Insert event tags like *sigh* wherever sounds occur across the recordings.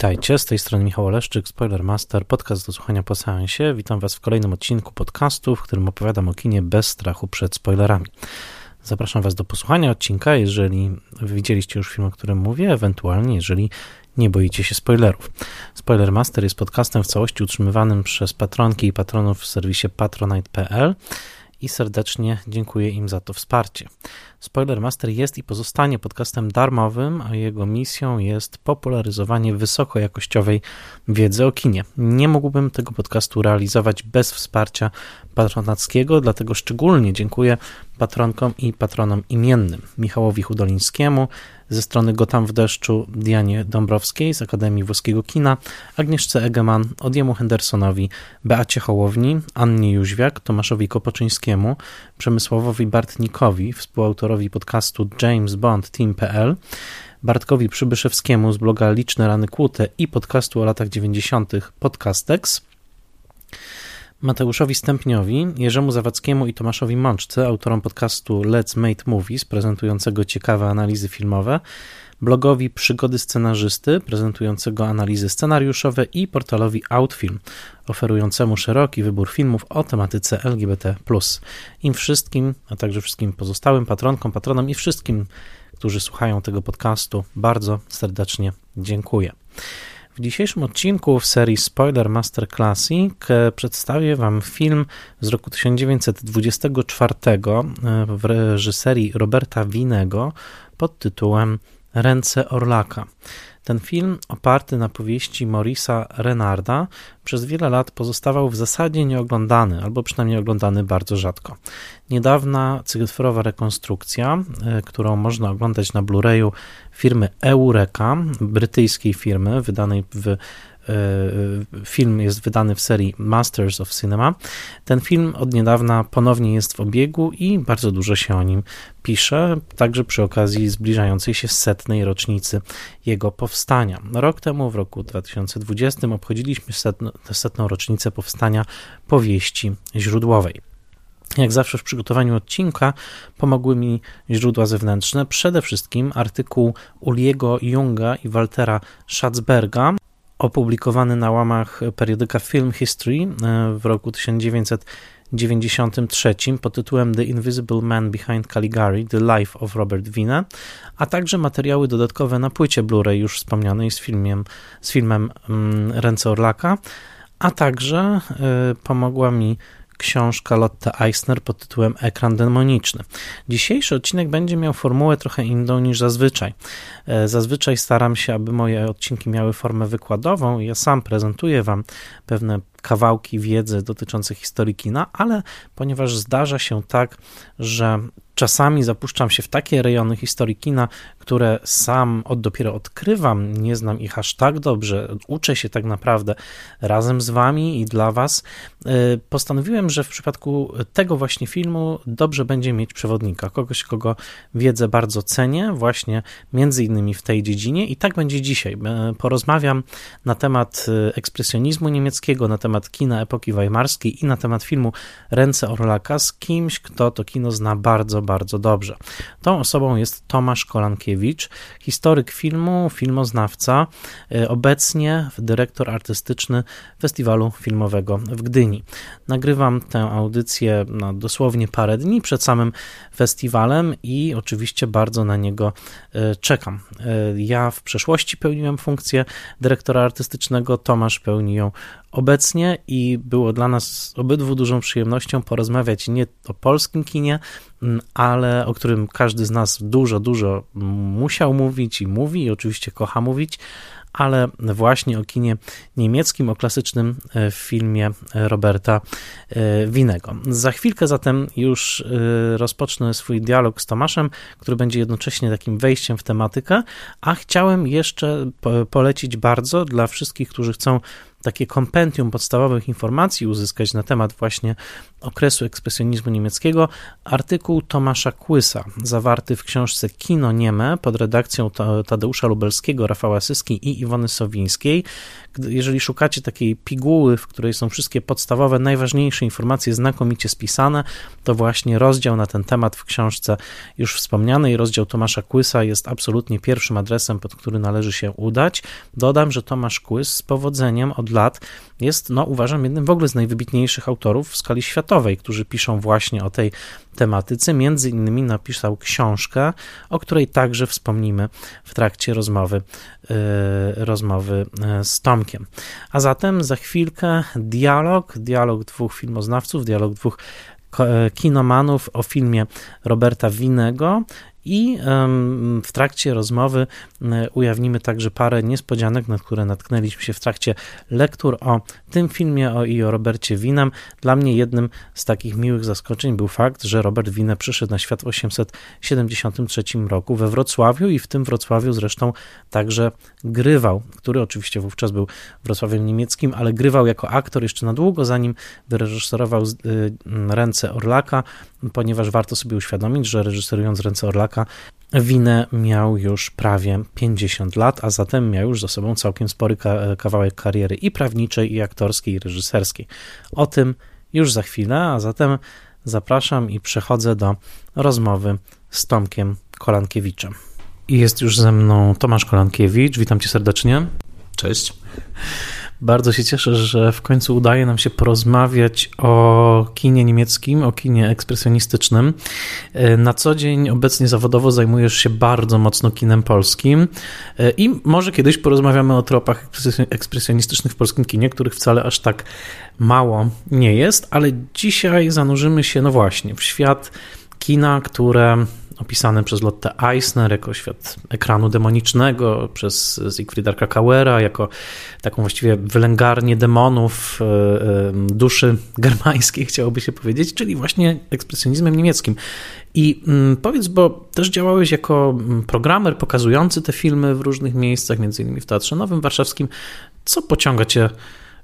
Witajcie, z tej strony Michał Oleszczyk, Spoilermaster, podcast do słuchania po seansie. Witam Was w kolejnym odcinku podcastu, w którym opowiadam o kinie bez strachu przed spoilerami. Zapraszam Was do posłuchania odcinka, jeżeli widzieliście już film, o którym mówię, ewentualnie jeżeli nie boicie się spoilerów. Spoilermaster jest podcastem w całości utrzymywanym przez patronki i patronów w serwisie patronite.pl i serdecznie dziękuję im za to wsparcie. Spoilermaster jest i pozostanie podcastem darmowym, a jego misją jest popularyzowanie wysokojakościowej wiedzy o kinie. Nie mógłbym tego podcastu realizować bez wsparcia patronackiego, dlatego szczególnie dziękuję patronkom i patronom imiennym Michałowi Hudolińskiemu, ze strony Gotam w deszczu Dianie Dąbrowskiej z Akademii Włoskiego Kina, Agnieszce Egeman, Odiemu Hendersonowi, Beacie Hołowni, Annie Jóźwiak, Tomaszowi Kopoczyńskiemu, Przemysławowi Bartnikowi, współautorowi podcastu James Bond Team.pl, Bartkowi Przybyszewskiemu z bloga Liczne Rany Kłute i podcastu o latach 90. Podcastex, Mateuszowi Stępniowi, Jerzemu Zawadzkiemu i Tomaszowi Mączce, autorom podcastu Let's Make Movies, prezentującego ciekawe analizy filmowe, blogowi Przygody Scenarzysty, prezentującego analizy scenariuszowe i portalowi Outfilm, oferującemu szeroki wybór filmów o tematyce LGBT+. Im wszystkim, a także wszystkim pozostałym patronkom, patronom i wszystkim, którzy słuchają tego podcastu, bardzo serdecznie dziękuję. W dzisiejszym odcinku w serii Spoiler Master Classic e, przedstawię Wam film z roku 1924 e, w reżyserii Roberta Winego pod tytułem Ręce Orlaka. Ten film, oparty na powieści Morisa Renarda, przez wiele lat pozostawał w zasadzie nieoglądany, albo przynajmniej oglądany bardzo rzadko. Niedawna cyfrowa rekonstrukcja, e, którą można oglądać na Blu-rayu firmy Eureka, brytyjskiej firmy, wydanej w film jest wydany w serii Masters of Cinema. Ten film od niedawna ponownie jest w obiegu i bardzo dużo się o nim pisze, także przy okazji zbliżającej się setnej rocznicy jego powstania. Rok temu, w roku 2020, obchodziliśmy setno, setną rocznicę powstania powieści źródłowej. Jak zawsze w przygotowaniu odcinka pomogły mi źródła zewnętrzne, przede wszystkim artykuł Uliego Junga i Waltera Schatzberga opublikowany na łamach periodyka Film History e, w roku 1993 pod tytułem The Invisible Man Behind Caligari – The Life of Robert Wiener, a także materiały dodatkowe na płycie Blu-ray już wspomnianej z, filmiem, z filmem mm, Ręce Orlaka, a także e, pomogła mi książka Lotte Eisner pod tytułem Ekran demoniczny. Dzisiejszy odcinek będzie miał formułę trochę inną niż zazwyczaj. E, zazwyczaj staram się, aby moje odcinki miały formę wykładową. Ja sam prezentuję Wam pewne kawałki wiedzy dotyczące historii kina, ale ponieważ zdarza się tak, że czasami zapuszczam się w takie rejony historii kina, które sam od dopiero odkrywam, nie znam ich aż tak dobrze, uczę się tak naprawdę razem z wami i dla was. Y, postanowiłem, że w przypadku tego właśnie filmu dobrze będzie mieć przewodnika, kogoś, kogo wiedzę bardzo cenię, właśnie między innymi w tej dziedzinie i tak będzie dzisiaj. Y, porozmawiam na temat y, ekspresjonizmu niemieckiego, na temat kina epoki weimarskiej i na temat filmu Ręce Orlaka z kimś, kto to kino zna bardzo, bardzo dobrze. Tą osobą jest Tomasz Kolankiewicz, historyk filmu, filmoznawca, e, obecnie dyrektor artystyczny Festiwalu Filmowego w Gdyni. Nagrywam tę audycję na dosłownie parę dni przed samym festiwalem i oczywiście bardzo na niego e, czekam. E, ja w przeszłości pełniłem funkcję dyrektora artystycznego, Tomasz pełni ją obecnie i było dla nas obydwu dużą przyjemnością porozmawiać nie o polskim kinie, mm, ale o którym każdy z nas dużo, dużo musiał mówić i mówi i oczywiście kocha mówić, ale właśnie o kinie niemieckim, o klasycznym e, filmie Roberta e, Winego. Za chwilkę zatem już e, rozpocznę swój dialog z Tomaszem, który będzie jednocześnie takim wejściem w tematykę, a chciałem jeszcze polecić bardzo dla wszystkich, którzy chcą takie kompendium podstawowych informacji uzyskać na temat właśnie okresu ekspresjonizmu niemieckiego, artykuł Tomasza Kłysa, zawarty w książce Kino Nieme pod redakcją Tadeusza Lubelskiego, Rafała Syski i Iwony Sowińskiej. jeżeli szukacie takiej piguły, w której są wszystkie podstawowe, najważniejsze informacje znakomicie spisane, to właśnie rozdział na ten temat w książce już wspomnianej, rozdział Tomasza Kłysa jest absolutnie pierwszym adresem, pod który należy się udać. Dodam, że Tomasz Kłys z powodzeniem od lat jest, no uważam, jednym w ogóle z najwybitniejszych autorów w skali światowej, którzy piszą właśnie o tej tematyce. Między innymi napisał książkę, o której także wspomnimy w trakcie rozmowy, yy, rozmowy yy, z Tomkiem. A zatem za chwilkę dialog, dialog dwóch filmoznawców, dialog dwóch kinomanów o filmie Roberta Winego i w trakcie rozmowy ujawnimy także parę niespodzianek, na które natknęliśmy się w trakcie lektur o tym filmie o i o Robercie Winem. Dla mnie jednym z takich miłych zaskoczeń był fakt, że Robert Wine przyszedł na świat w 1873 roku we Wrocławiu i w tym Wrocławiu zresztą także grywał, który oczywiście wówczas był Wrocławiem niemieckim, ale grywał jako aktor jeszcze na długo, zanim wyreżyserował y, Ręce Orlaka, ponieważ warto sobie uświadomić, że reżyserując Ręce Orlaka Winę miał już prawie 50 lat, a zatem miał już za sobą całkiem spory kawałek kariery i prawniczej, i aktorskiej, i reżyserskiej. O tym już za chwilę, a zatem zapraszam i przechodzę do rozmowy z Tomkiem Kolankiewiczem. Jest już ze mną Tomasz Kolankiewicz. Witam cię serdecznie. Cześć. Bardzo się cieszę, że w końcu udaje nam się porozmawiać o kinie niemieckim, o kinie ekspresjonistycznym. E, na co dzień obecnie zawodowo zajmujesz się bardzo mocno kinem polskim e, i może kiedyś porozmawiamy o tropach ekspresjonistycznych w polskim kinie, których wcale aż tak mało nie jest, ale dzisiaj zanurzymy się, no właśnie, w świat kina, które opisany przez Lotte Eisner jako świat ekranu demonicznego, przez Siegfrieda Krakauera jako taką właściwie wylęgarnię demonów e, e, duszy germańskiej, chciałoby się powiedzieć, czyli właśnie ekspresjonizmem niemieckim. I mm, powiedz, bo też działałeś jako mm, programer pokazujący te filmy w różnych miejscach, między innymi w Teatrze Nowym Warszawskim. Co pociąga cię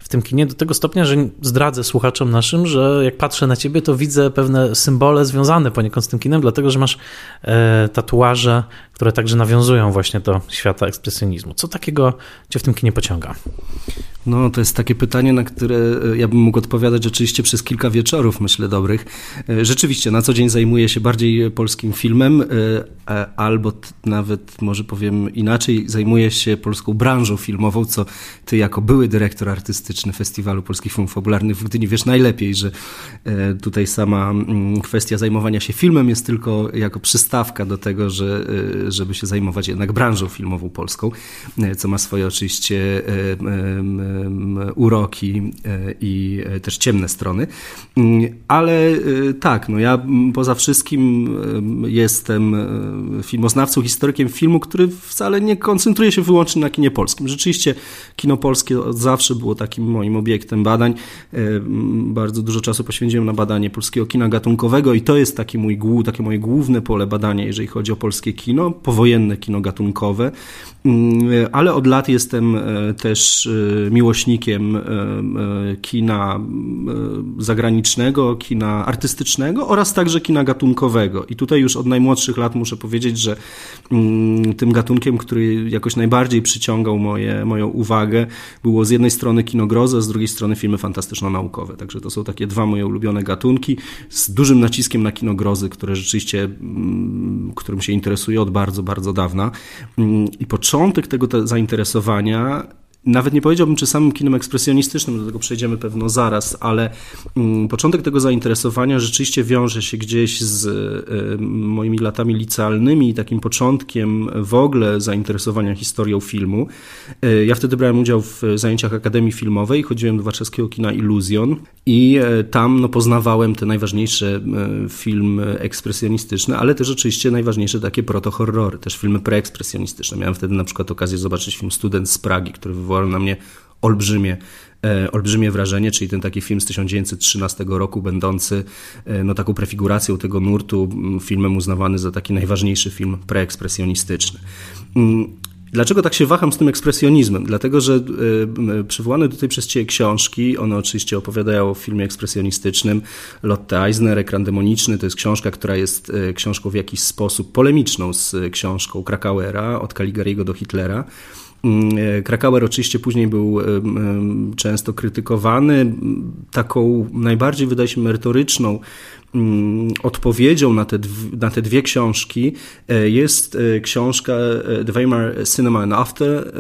w tym kinie do tego stopnia, że zdradzę słuchaczom naszym, że jak patrzę na ciebie, to widzę pewne symbole związane poniekąd z tym kinem, dlatego że masz e, tatuaże, które także nawiązują właśnie do świata ekspresjonizmu. Co takiego cię w tym kinie pociąga? No, to jest takie pytanie, na które e, ja bym mógł odpowiadać rzeczywiście przez kilka wieczorów, myślę, dobrych. E, rzeczywiście, na co dzień zajmuję się bardziej polskim filmem, e, albo nawet, może powiem inaczej, zajmuję się polską branżą filmową, co ty jako były dyrektor artystyczny Festiwalu Polskich Filmów Fabularnych w Gdyni wiesz najlepiej, że tutaj sama mm, kwestia zajmowania się filmem jest tylko jako przystawka do tego, że, żeby się zajmować jednak branżą filmową polską, co ma swoje oczywiście uroki e, i e, też ciemne strony. Mm, ale e, tak, no ja poza wszystkim jestem filmoznawcą, historykiem filmu, który wcale nie koncentruje się wyłącznie na kinie polskim. Rzeczywiście kino polskie od zawsze było takim moim obiektem badań. Bardzo dużo czasu poświęciłem na badanie polskiego kina gatunkowego i to jest taki mój, takie moje główne pole badania, jeżeli chodzi o polskie kino, powojenne kino gatunkowe. Mm, ale od lat jestem też miłośnikiem e, e, kina e, zagranicznego, kina artystycznego oraz także kina gatunkowego. I tutaj już od najmłodszych lat muszę powiedzieć, że mm, tym gatunkiem, który jakoś najbardziej przyciągał moje, moją uwagę, było z jednej strony kino grozy, a z drugiej strony filmy fantastyczno-naukowe. Także to są takie dwa moje ulubione gatunki z dużym naciskiem na kino grozy, które rzeczywiście, mm, którym się interesuję od bardzo, bardzo dawna. I początek tego zainteresowania nawet nie powiedziałbym, czy samym kinem ekspresjonistycznym, do tego przejdziemy pewno zaraz, ale mm, początek tego zainteresowania rzeczywiście wiąże się gdzieś z y, moimi latami licealnymi i takim początkiem w ogóle zainteresowania historią filmu. Y, ja wtedy brałem udział w zajęciach Akademii Filmowej, chodziłem do warszawskiego kina Iluzjon i y, tam no, poznawałem te najważniejsze filmy ekspresjonistyczne, ale też oczywiście najważniejsze takie proto-horrory, też filmy preekspresjonistyczne. Miałem wtedy na przykład okazję zobaczyć film Student z Pragi, który wywołał na mnie olbrzymie, e, olbrzymie wrażenie, czyli ten taki film z 1913 roku, będący e, no, taką prefiguracją tego nurtu, filmem uznawany za taki najważniejszy film preekspresjonistyczny. Dlaczego tak się waham z tym ekspresjonizmem? Dlatego, że y, przywołane tutaj przez Ciebie książki, one oczywiście opowiadają o filmie ekspresjonistycznym. Lotte Eisner, Ekran demoniczny, to jest książka, która jest y, książką w jakiś sposób polemiczną z książką Krakauera, od Caligariego do Hitlera. Krakauer oczywiście później był często krytykowany. Taką najbardziej, wydaje się, merytoryczną Mm, odpowiedzią na te, na te dwie książki e, jest e, książka e, The Weimar Cinema and After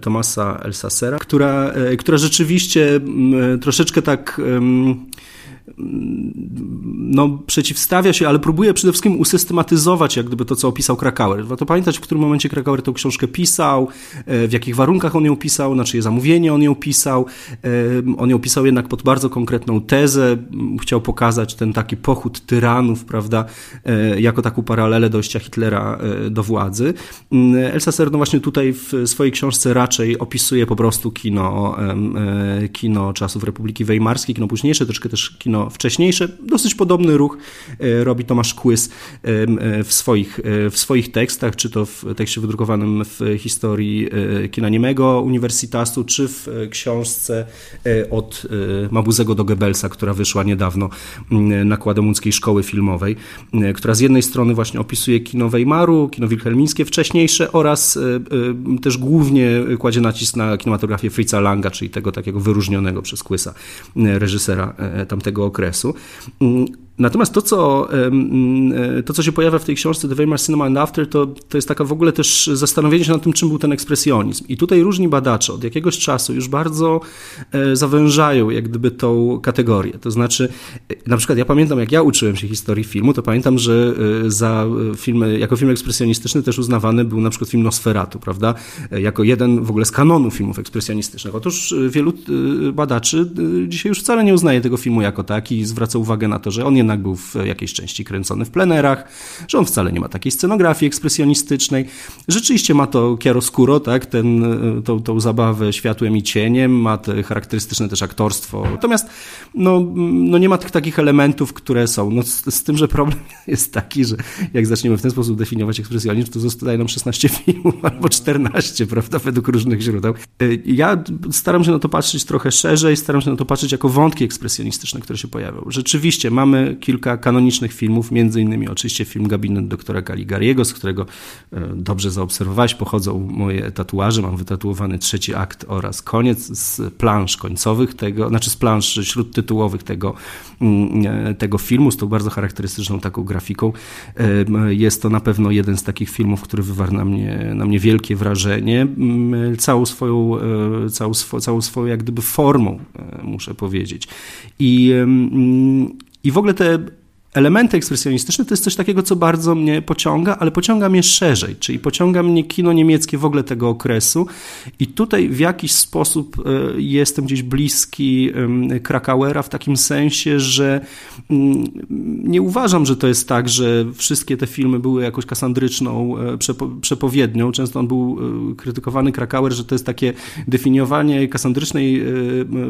Tomasa Elsasera, która, która rzeczywiście mm, troszeczkę tak no, przeciwstawia się, ale próbuje przede wszystkim usystematyzować jak gdyby to, co opisał Krakauer. Warto pamiętać, w którym momencie Krakauer tę książkę pisał, e, w jakich warunkach on ją pisał, na czyje zamówienie on ją pisał. E, on ją pisał jednak pod bardzo konkretną tezę. Chciał pokazać ten taki pochód tyranów, prawda, e, jako taką paralelę dojścia Hitlera do władzy. Mm, Elsa Ser, no właśnie tutaj w swojej książce raczej opisuje po prostu kino, kino czasów Republiki Weimarskiej, kino późniejsze, troszkę też kino wcześniejsze. Dosyć podobny ruch e, robi Tomasz Kłys e, e, w swoich, w swoich tekstach, czy to w tekście wydrukowanym w historii kina niemego Uniwersitasu, czy w książce od Mabuzego do Goebbelsa, która wyszła niedawno nakładem łódzkiej szkoły filmowej, która z jednej strony właśnie opisuje kino Weimaru, kino wilhelmińskie wcześniejsze oraz też głównie kładzie nacisk na kinematografię Fritza Langa, czyli tego takiego wyróżnionego przez Kłysa reżysera tamtego okresu. Mm, Natomiast to co, e, to, co się pojawia w tej książce The Weimar Cinema and After, to, to jest taka w ogóle też zastanowienie się nad tym, czym był ten ekspresjonizm. I tutaj różni badacze od jakiegoś czasu już bardzo e, zawężają jak gdyby tą kategorię. To znaczy, e, na przykład ja pamiętam, jak ja uczyłem się historii filmu, to pamiętam, że za filmy, jako film ekspresjonistyczny też uznawany był na przykład film Nosferatu, prawda? Jako jeden w ogóle z kanonu filmów ekspresjonistycznych. Otóż wielu badaczy dzisiaj już wcale nie uznaje tego filmu jako taki i zwraca uwagę na to, że on jednak był w jakiejś części kręcony w plenerach, że on wcale nie ma takiej scenografii ekspresjonistycznej. Rzeczywiście ma to chiaroscuro, tak, ten, e, tą, tą zabawę światłem i cieniem, ma te charakterystyczne też aktorstwo. Natomiast no, no nie ma tych takich elementów, które są. No, z, z tym, że problem *laughs* jest taki, że jak zaczniemy w ten sposób definiować ekspresjonizm, to zostaje nam 16 *laughs* filmów albo 14, prawda, według różnych źródeł. E, ja staram się na to patrzeć trochę szerzej, staram się na to patrzeć jako wątki ekspresjonistyczne, które się pojawią. Rzeczywiście mamy kilka kanonicznych filmów, między innymi oczywiście film Gabinet doktora Caligariego, z którego e, dobrze zaobserwowałeś, pochodzą moje tatuaże, mam wytatuowany trzeci akt oraz koniec z plansz końcowych tego, znaczy z plansz śródtytułowych tego, mm, e, tego filmu, z tą bardzo charakterystyczną taką grafiką. E, jest to na pewno jeden z takich filmów, który wywarł na mnie, na mnie wielkie wrażenie, mm, całą swoją, całą, całą swoją jak gdyby formą, muszę powiedzieć. I i w ogóle te elementy ekspresjonistyczne to jest coś takiego, co bardzo mnie pociąga, ale pociąga mnie szerzej, czyli pociąga mnie kino niemieckie w ogóle tego okresu i tutaj w jakiś sposób e, jestem gdzieś bliski Krakauera w takim sensie, że mm, nie uważam, że to jest tak, że wszystkie te filmy były jakoś kasandryczną e, przepowiednią. Często on był e, krytykowany Krakauer, że to jest takie definiowanie kasandrycznej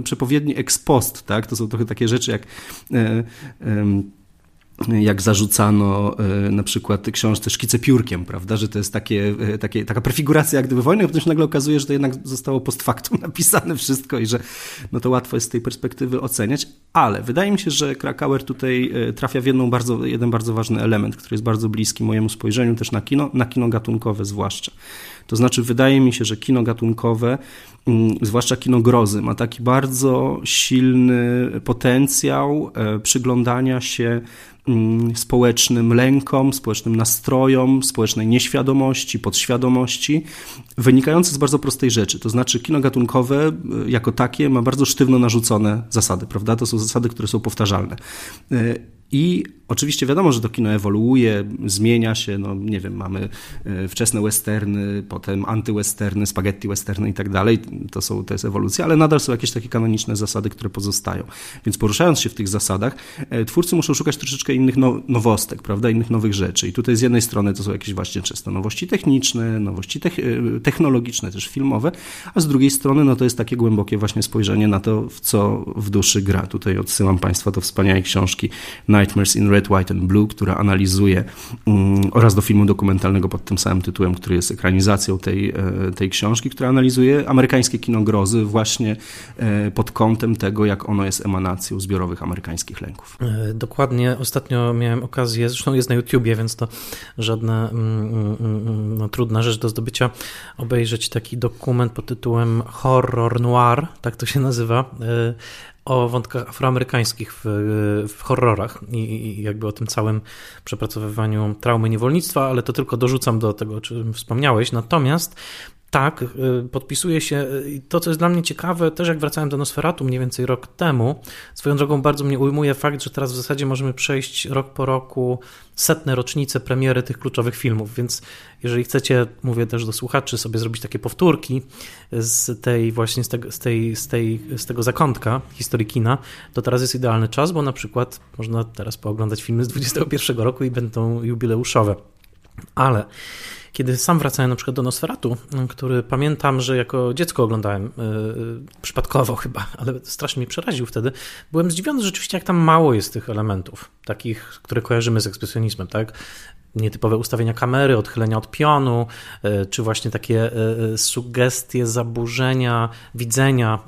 przepowiedni ex post, tak? To są trochę takie rzeczy jak jak zarzucano e, na przykład książce Szkice piórkiem, prawda, że to jest takie, e, takie, taka prefiguracja jak gdyby wojny, a potem się nagle okazuje, że to jednak zostało post factum *laughs* napisane wszystko i że no to łatwo jest z tej perspektywy oceniać, ale wydaje mi się, że Krakauer tutaj e, trafia w jedną bardzo, jeden bardzo ważny element, który jest bardzo bliski mojemu spojrzeniu też na kino, na kino gatunkowe zwłaszcza. To znaczy wydaje mi się, że kino gatunkowe, mm, zwłaszcza kino grozy, ma taki bardzo silny potencjał przyglądania się Mm, społecznym lękom, społecznym nastrojom, społecznej nieświadomości, podświadomości, wynikające z bardzo prostej rzeczy. To znaczy, kino gatunkowe y, jako takie ma bardzo sztywno narzucone zasady, prawda? To są zasady, które są powtarzalne. Y, I oczywiście wiadomo, że to kino ewoluuje, zmienia się, no nie wiem, mamy e, wczesne westerny, potem antywesterny, spaghetti westerny i tak dalej, to, są, to jest ewolucja, ale nadal są jakieś takie kanoniczne zasady, które pozostają. Więc poruszając się w tych zasadach, e, twórcy muszą szukać troszeczkę innych nowostek, prawda, innych nowych rzeczy. I tutaj z jednej strony to są jakieś właśnie często nowości techniczne, nowości e, technologiczne, też filmowe, a z drugiej strony no to jest takie głębokie właśnie spojrzenie na to, w co w duszy gra. Tutaj odsyłam Państwa do wspaniałej książki Nightmares in Red Red, White and Blue, która analizuje mm, oraz do filmu dokumentalnego pod tym samym tytułem, który jest ekranizacją tej, tej książki, która analizuje amerykańskie kino grozy właśnie pod kątem tego, jak ono jest emanacją zbiorowych amerykańskich lęków. Dokładnie. Ostatnio miałem okazję, zresztą jest na YouTubie, więc to żadna mm, mm, trudna rzecz do zdobycia, obejrzeć taki dokument pod tytułem Horror Noir, tak to się nazywa, y, o wątkach afroamerykańskich w, w horrorach i, i, jakby o tym całym przepracowywaniu traumy niewolnictwa, ale to tylko dorzucam do tego, o czym wspomniałeś. Natomiast tak, y, podpisuje się. Y, to, co jest dla mnie ciekawe, też jak wracałem do Nosferatu mniej więcej rok temu, swoją drogą bardzo mnie ujmuje fakt, że teraz w zasadzie możemy przejść rok po roku setne rocznice premiery tych kluczowych filmów, więc jeżeli chcecie, mówię też do słuchaczy, sobie zrobić takie powtórki z tej właśnie z tego, z tej, z tej, z tego zakątka historii kina, to teraz jest idealny czas, bo na przykład można teraz pooglądać filmy z 21 roku i będą jubileuszowe. Ale kiedy sam wracałem na przykład do Nosferatu, który pamiętam, że jako dziecko oglądałem, yy, przypadkowo chyba, *laughs* ale strasznie mnie przeraził wtedy, byłem zdziwiony rzeczywiście, jak tam mało jest tych elementów, takich, które kojarzymy z ekspresjonizmem, tak? Nietypowe ustawienia kamery, odchylenia od pionu, yy, czy właśnie takie sugestie zaburzenia widzenia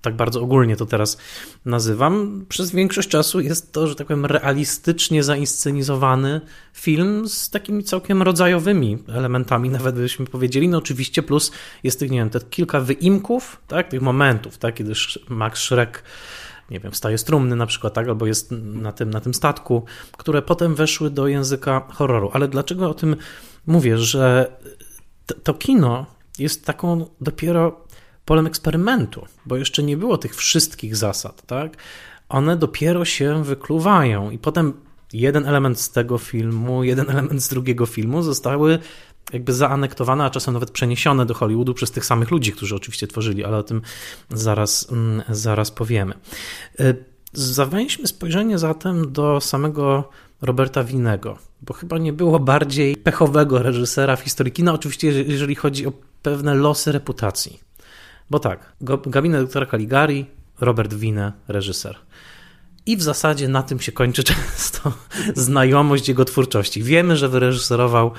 tak bardzo ogólnie to teraz nazywam, przez większość czasu jest to, że tak powiem, realistycznie zainscenizowany film z takimi całkiem rodzajowymi elementami, nawet byśmy powiedzieli. No oczywiście, plus jest tych, nie wiem, te kilka wyimków, tak, tych momentów, tak, kiedy Max Schreck nie wiem, wstaje strumny na przykład, tak, albo jest na tym, na tym statku, które potem weszły do języka horroru. Ale dlaczego o tym mówię, że to kino jest taką dopiero polem eksperymentu, bo jeszcze nie było tych wszystkich zasad, tak? One dopiero się wykluwają i potem jeden element z tego filmu, jeden element z drugiego filmu zostały jakby zaanektowane, a czasem nawet przeniesione do Hollywoodu przez tych samych ludzi, którzy oczywiście tworzyli, ale o tym zaraz, mm, zaraz powiemy. E, zawęźmy spojrzenie zatem do samego Roberta Winego, bo chyba nie było bardziej pechowego reżysera w historii kina, oczywiście jeżeli chodzi o pewne losy reputacji. Bo tak, gabinet doktora Caligari, Robert Wine, reżyser. I w zasadzie na tym się kończy *laughs* często znajomość jego twórczości. Wiemy, że wyreżyserował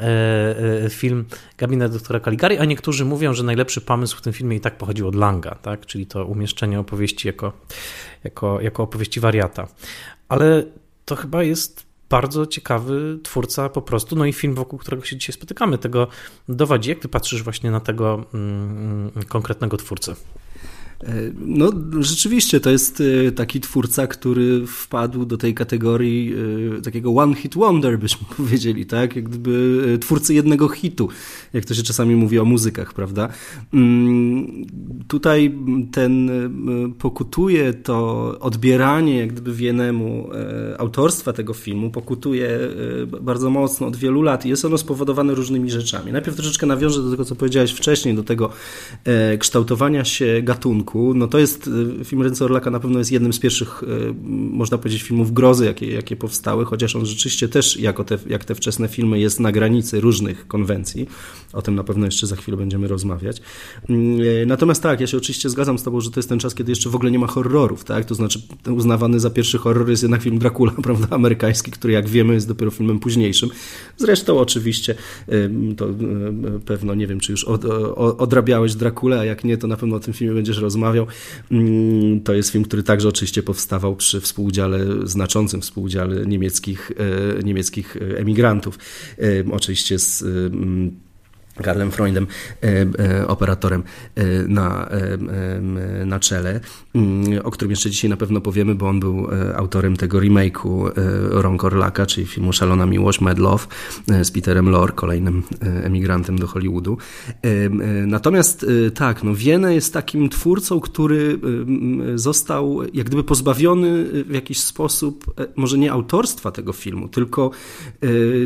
e, e, film Gabinet doktora Caligari, a niektórzy mówią, że najlepszy pomysł w tym filmie i tak pochodził od Langa, tak? czyli to umieszczenie opowieści jako, jako, jako opowieści wariata. Ale to chyba jest bardzo ciekawy twórca po prostu, no i film, wokół którego się dzisiaj spotykamy, tego dowodzi. Jak ty patrzysz właśnie na tego mm, konkretnego twórcę? No, rzeczywiście to jest e, taki twórca, który wpadł do tej kategorii e, takiego one hit wonder, byśmy *laughs* powiedzieli, tak? Jak gdyby e, twórcy jednego hitu, jak to się czasami mówi o muzykach, prawda? Mm, tutaj ten pokutuje to odbieranie, jak gdyby wienemu autorstwa tego filmu, pokutuje bardzo mocno od wielu lat i jest ono spowodowane różnymi rzeczami. Najpierw troszeczkę nawiążę do tego, co powiedziałeś wcześniej, do tego kształtowania się gatunku, no to jest, y, film Ręce Orlaka na pewno jest jednym z pierwszych, y, można powiedzieć, filmów grozy, jakie, jakie powstały, chociaż on rzeczywiście też, jako te, jak te wczesne filmy, jest na granicy różnych konwencji. O tym na pewno jeszcze za chwilę będziemy rozmawiać. Mm, y, natomiast tak, ja się oczywiście zgadzam z tobą, że to jest ten czas, kiedy jeszcze w ogóle nie ma horrorów, tak? To znaczy uznawany za pierwszy horror jest jednak film Dracula, *laughs* prawda, amerykański, który jak wiemy jest dopiero filmem późniejszym. Zresztą oczywiście to pewno, nie wiem, czy już odrabiałeś Dracula, a jak nie, to na pewno o tym filmie będziesz rozmawiał rozmawiał. Mm, to jest film, który także oczywiście powstawał przy współudziale, znaczącym współudziale niemieckich, e, niemieckich emigrantów. E, oczywiście z mm, Karlem Freundem, e, e, operatorem e, na, na czele, mm, o którym jeszcze dzisiaj na pewno powiemy, bo on był autorem tego remake'u Ron Orlaka, czyli filmu Szalona Miłość, Mad Love z Peterem Lore, kolejnym emigrantem do Hollywoodu. Natomiast tak, no Wiene jest takim twórcą, który został jak gdyby pozbawiony w jakiś sposób, może nie autorstwa tego filmu, tylko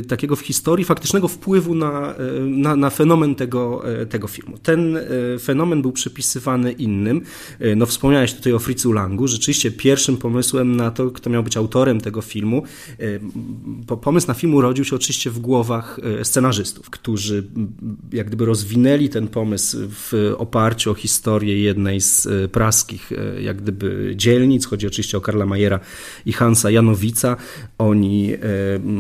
takiego w historii faktycznego wpływu na, na, na fenomen tego, tego filmu. Ten fenomen był przypisywany innym. No wspomniałeś tutaj o Fritzu Langu. Rzeczywiście pierwszym pomysłem na to, kto miał być autorem tego filmu, pomysł na film urodził się oczywiście w głowach scenarzystów, którzy jak gdyby rozwinęli ten pomysł w oparciu o historię jednej z praskich jak gdyby dzielnic. Chodzi oczywiście o Karla Majera i Hansa Janowica. Oni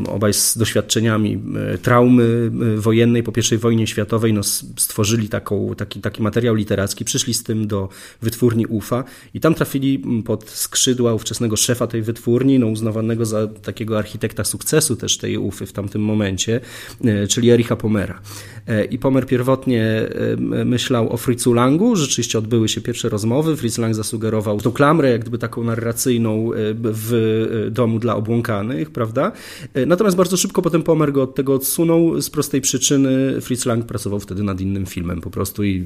obaj z doświadczeniami traumy wojennej po I wojnie światowej no, stworzyli taką, taki, taki materiał literacki, przyszli z tym do wytwórni UFA i tam trafili pod skrzydła ówczesnego szefa tej wytwórni, no, uznawanego za takiego architekta sukcesu też tej UFY w tamtym momencie, czyli Ericha Pomera. I Pomer pierwotnie myślał o Fritzu Langu, rzeczywiście odbyły się pierwsze rozmowy, Fritz Lang zasugerował tą klamrę, jak gdyby taką narracyjną w domu dla obłąkanych, prawda? Natomiast bardzo szybko potem Pomer go od tego odsunął z prostej przyczyny. Fritz Lang pracował wtedy nad innym filmem po prostu i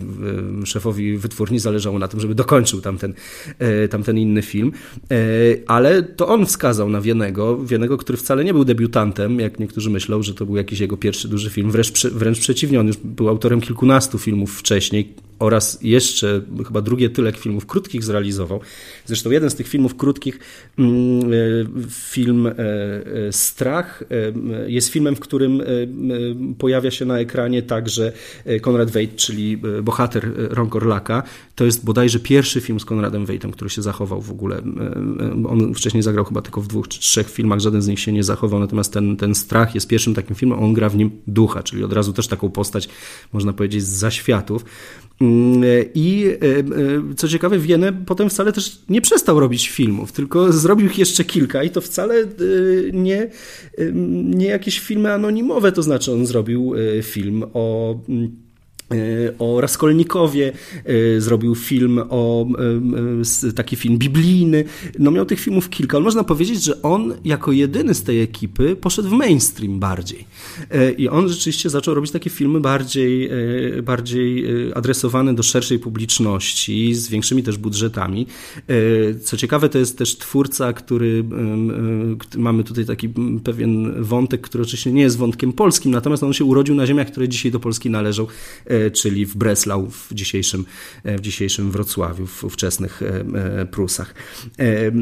szefowi wytwórni zależało na tym, żeby dokończył tamten, tamten inny film. Ale to on wskazał na Wienego, Wienego, który wcale nie był debiutantem, jak niektórzy myślą, że to był jakiś jego pierwszy duży film, wręcz, wręcz przeciwnie, on już był autorem kilkunastu filmów wcześniej, oraz jeszcze chyba drugie tyle filmów krótkich zrealizował. Zresztą jeden z tych filmów krótkich, mm, e, film e, e, Strach, jest filmem, w którym pojawia się na ekranie także Konrad Veidt, czyli bohater Ron Korlaka. To jest bodajże pierwszy film z Konradem Veidtem, który się zachował w ogóle. On wcześniej zagrał chyba tylko w dwóch czy trzech filmach, żaden z nich się nie zachował, natomiast ten, ten Strach jest pierwszym takim filmem, on gra w nim ducha, czyli od razu też taką postać, można powiedzieć, z zaświatów. Mm, I e, e, co ciekawe, Wienę potem wcale też nie przestał robić filmów, tylko zrobił ich jeszcze kilka i to wcale e, nie, nie jakieś filmy anonimowe, to znaczy on zrobił film o mm, o Raskolnikowie, e, zrobił film o e, taki film biblijny. No miał tych filmów kilka. Ale można powiedzieć, że on jako jedyny z tej ekipy poszedł w mainstream bardziej. I on rzeczywiście zaczął robić takie filmy bardziej, bardziej adresowane do szerszej publiczności, z większymi też budżetami. Co ciekawe, to jest też twórca, który mamy tutaj taki pewien wątek, który oczywiście nie jest wątkiem polskim, natomiast on się urodził na ziemiach, które dzisiaj do Polski należą czyli w Breslau w dzisiejszym, w dzisiejszym Wrocławiu, w ówczesnych e, e, Prusach. E,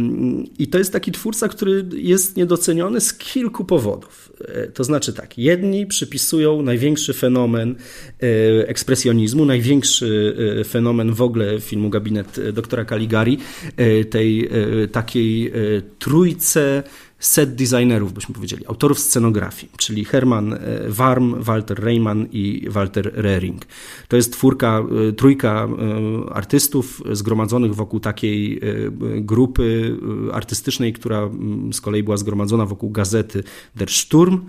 I to jest taki twórca, który jest niedoceniony z kilku powodów. To znaczy tak, jedni przypisują największy fenomen ekspresjonizmu, największy fenomen w ogóle filmu Gabinet doktora Caligari, tej takiej trójce set designerów, byśmy powiedzieli, autorów scenografii, czyli Herman e, Warm, Walter Reimann i Walter Rehring. To jest twórka, e, trójka e, artystów zgromadzonych wokół takiej grupy artystycznej, która z kolei była zgromadzona wokół gazety Der Sturm,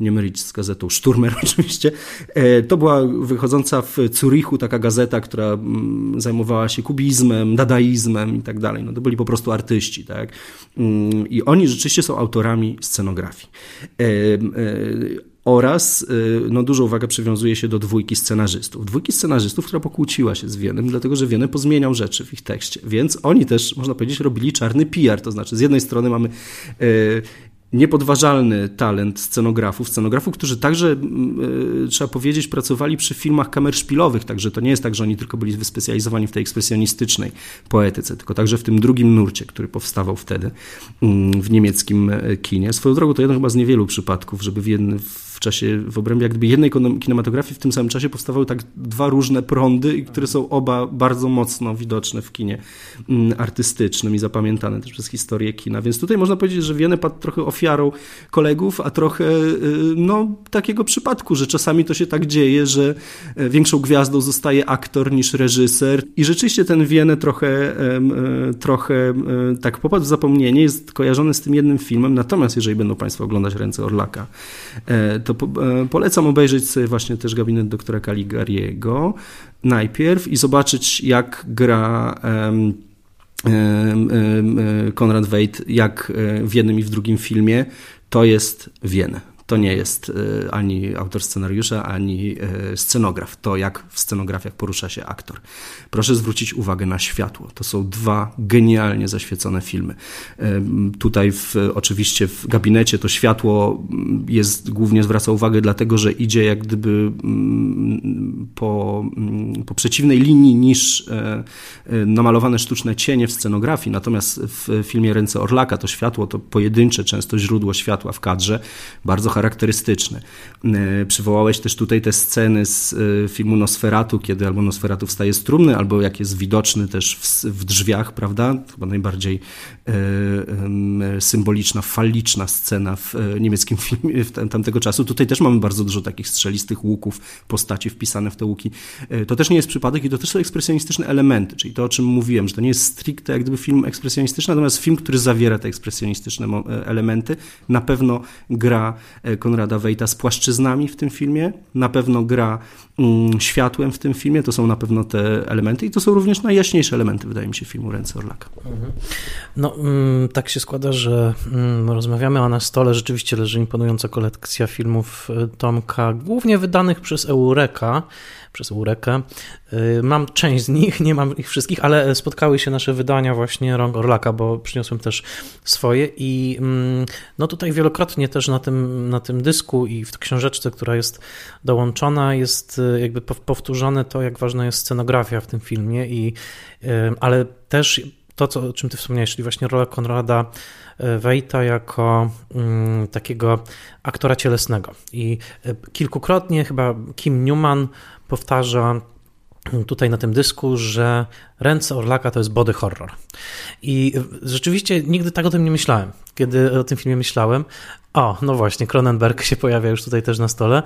nie mylić z gazetą Sturmer *laughs* oczywiście. E, to była wychodząca w Zurichu taka gazeta, która mm, zajmowała się kubizmem, dadaizmem i tak dalej. No to byli po prostu artyści, tak? Mm, I oni rzeczywiście są autorami scenografii e, e, oraz no, dużą uwagę przywiązuje się do dwójki scenarzystów. Dwójki scenarzystów, która pokłóciła się z Wienem, dlatego że Wienę pozmieniał rzeczy w ich tekście. Więc oni też, można powiedzieć, robili czarny PR. To znaczy, z jednej strony mamy niepodważalny talent scenografów, scenografów, którzy także, y, trzeba powiedzieć, pracowali przy filmach kamerszpilowych, także to nie jest tak, że oni tylko byli wyspecjalizowani w tej ekspresjonistycznej poetyce, tylko także w tym drugim nurcie, który powstawał wtedy w niemieckim e, kinie. Swoją drogą to jeden chyba z niewielu przypadków, żeby w, jednym, w czasie, w obrębie jak gdyby jednej kinematografii w tym samym czasie powstawały tak dwa różne prądy, które są oba bardzo mocno widoczne w kinie artystycznym i zapamiętane też przez historię kina. Więc tutaj można powiedzieć, że Wiene padł trochę ofiarą kolegów, a trochę y, no, takiego przypadku, że czasami to się tak dzieje, że e, większą gwiazdą zostaje aktor niż reżyser i rzeczywiście ten Wiene trochę, e, trochę e, tak popadł w zapomnienie, jest kojarzony z tym jednym filmem, natomiast jeżeli będą Państwo oglądać Ręce Orlaka, to po, polecam obejrzeć sobie właśnie też gabinet doktora Caligariego najpierw i zobaczyć jak gra um, Konrad Veidt, jak w jednym i w drugim filmie, to jest Wienę. To nie jest ani autor scenariusza, ani scenograf. To, jak w scenografiach porusza się aktor. Proszę zwrócić uwagę na światło. To są dwa genialnie zaświecone filmy. Tutaj w, oczywiście w gabinecie to światło jest głównie zwraca uwagę dlatego, że idzie jak gdyby mm, po, mm, po przeciwnej linii niż e, e, namalowane sztuczne cienie w scenografii. Natomiast w filmie Ręce Orlaka to światło to pojedyncze często źródło światła w kadrze, bardzo charakterystyczne. E, przywołałeś też tutaj te sceny z filmu Nosferatu, kiedy albo Nosferatu wstaje z trumny, albo jak jest widoczny też w, w drzwiach, prawda? Chyba najbardziej symboliczna, faliczna scena w niemieckim filmie w tamtego czasu. Tutaj też mamy bardzo dużo takich strzelistych łuków, postaci wpisane w te łuki. E, to też nie jest przypadek i to też są ekspresjonistyczne elementy, czyli to, o czym mówiłem, że to nie jest stricte jak gdyby film ekspresjonistyczny, natomiast film, który zawiera te ekspresjonistyczne e, elementy. Na pewno gra e, Konrada Wejta z płaszczyznami w tym filmie, na pewno gra mm, światłem w tym filmie, to są na pewno te elementy i to są również najjaśniejsze elementy, wydaje mi się, filmu Ręce Orlaka. Mhm. No, mm, tak się składa, że mm, rozmawiamy, a na stole rzeczywiście leży imponująca kolekcja filmów Tomka, głównie wydanych przez Eureka, przez Eurekę. Y, mam część z nich, nie mam ich wszystkich, ale spotkały się nasze wydania właśnie Rąk Orlaka, bo przyniosłem też swoje i mm, no tutaj wielokrotnie też na tym, na tym dysku i w książeczce, która jest dołączona, jest y, jakby powtórzone to, jak ważna jest scenografia w tym filmie, i, y, ale też to, co, o czym ty wspomniałeś, czyli właśnie rola Konrada Wejta jako mm, takiego aktora cielesnego. I kilkukrotnie chyba Kim Newman powtarza tutaj na tym dysku, że Ręce Orlaka to jest body horror. I rzeczywiście nigdy tak o tym nie myślałem, kiedy o tym filmie myślałem. O, no właśnie, Cronenberg się pojawia już tutaj też na stole,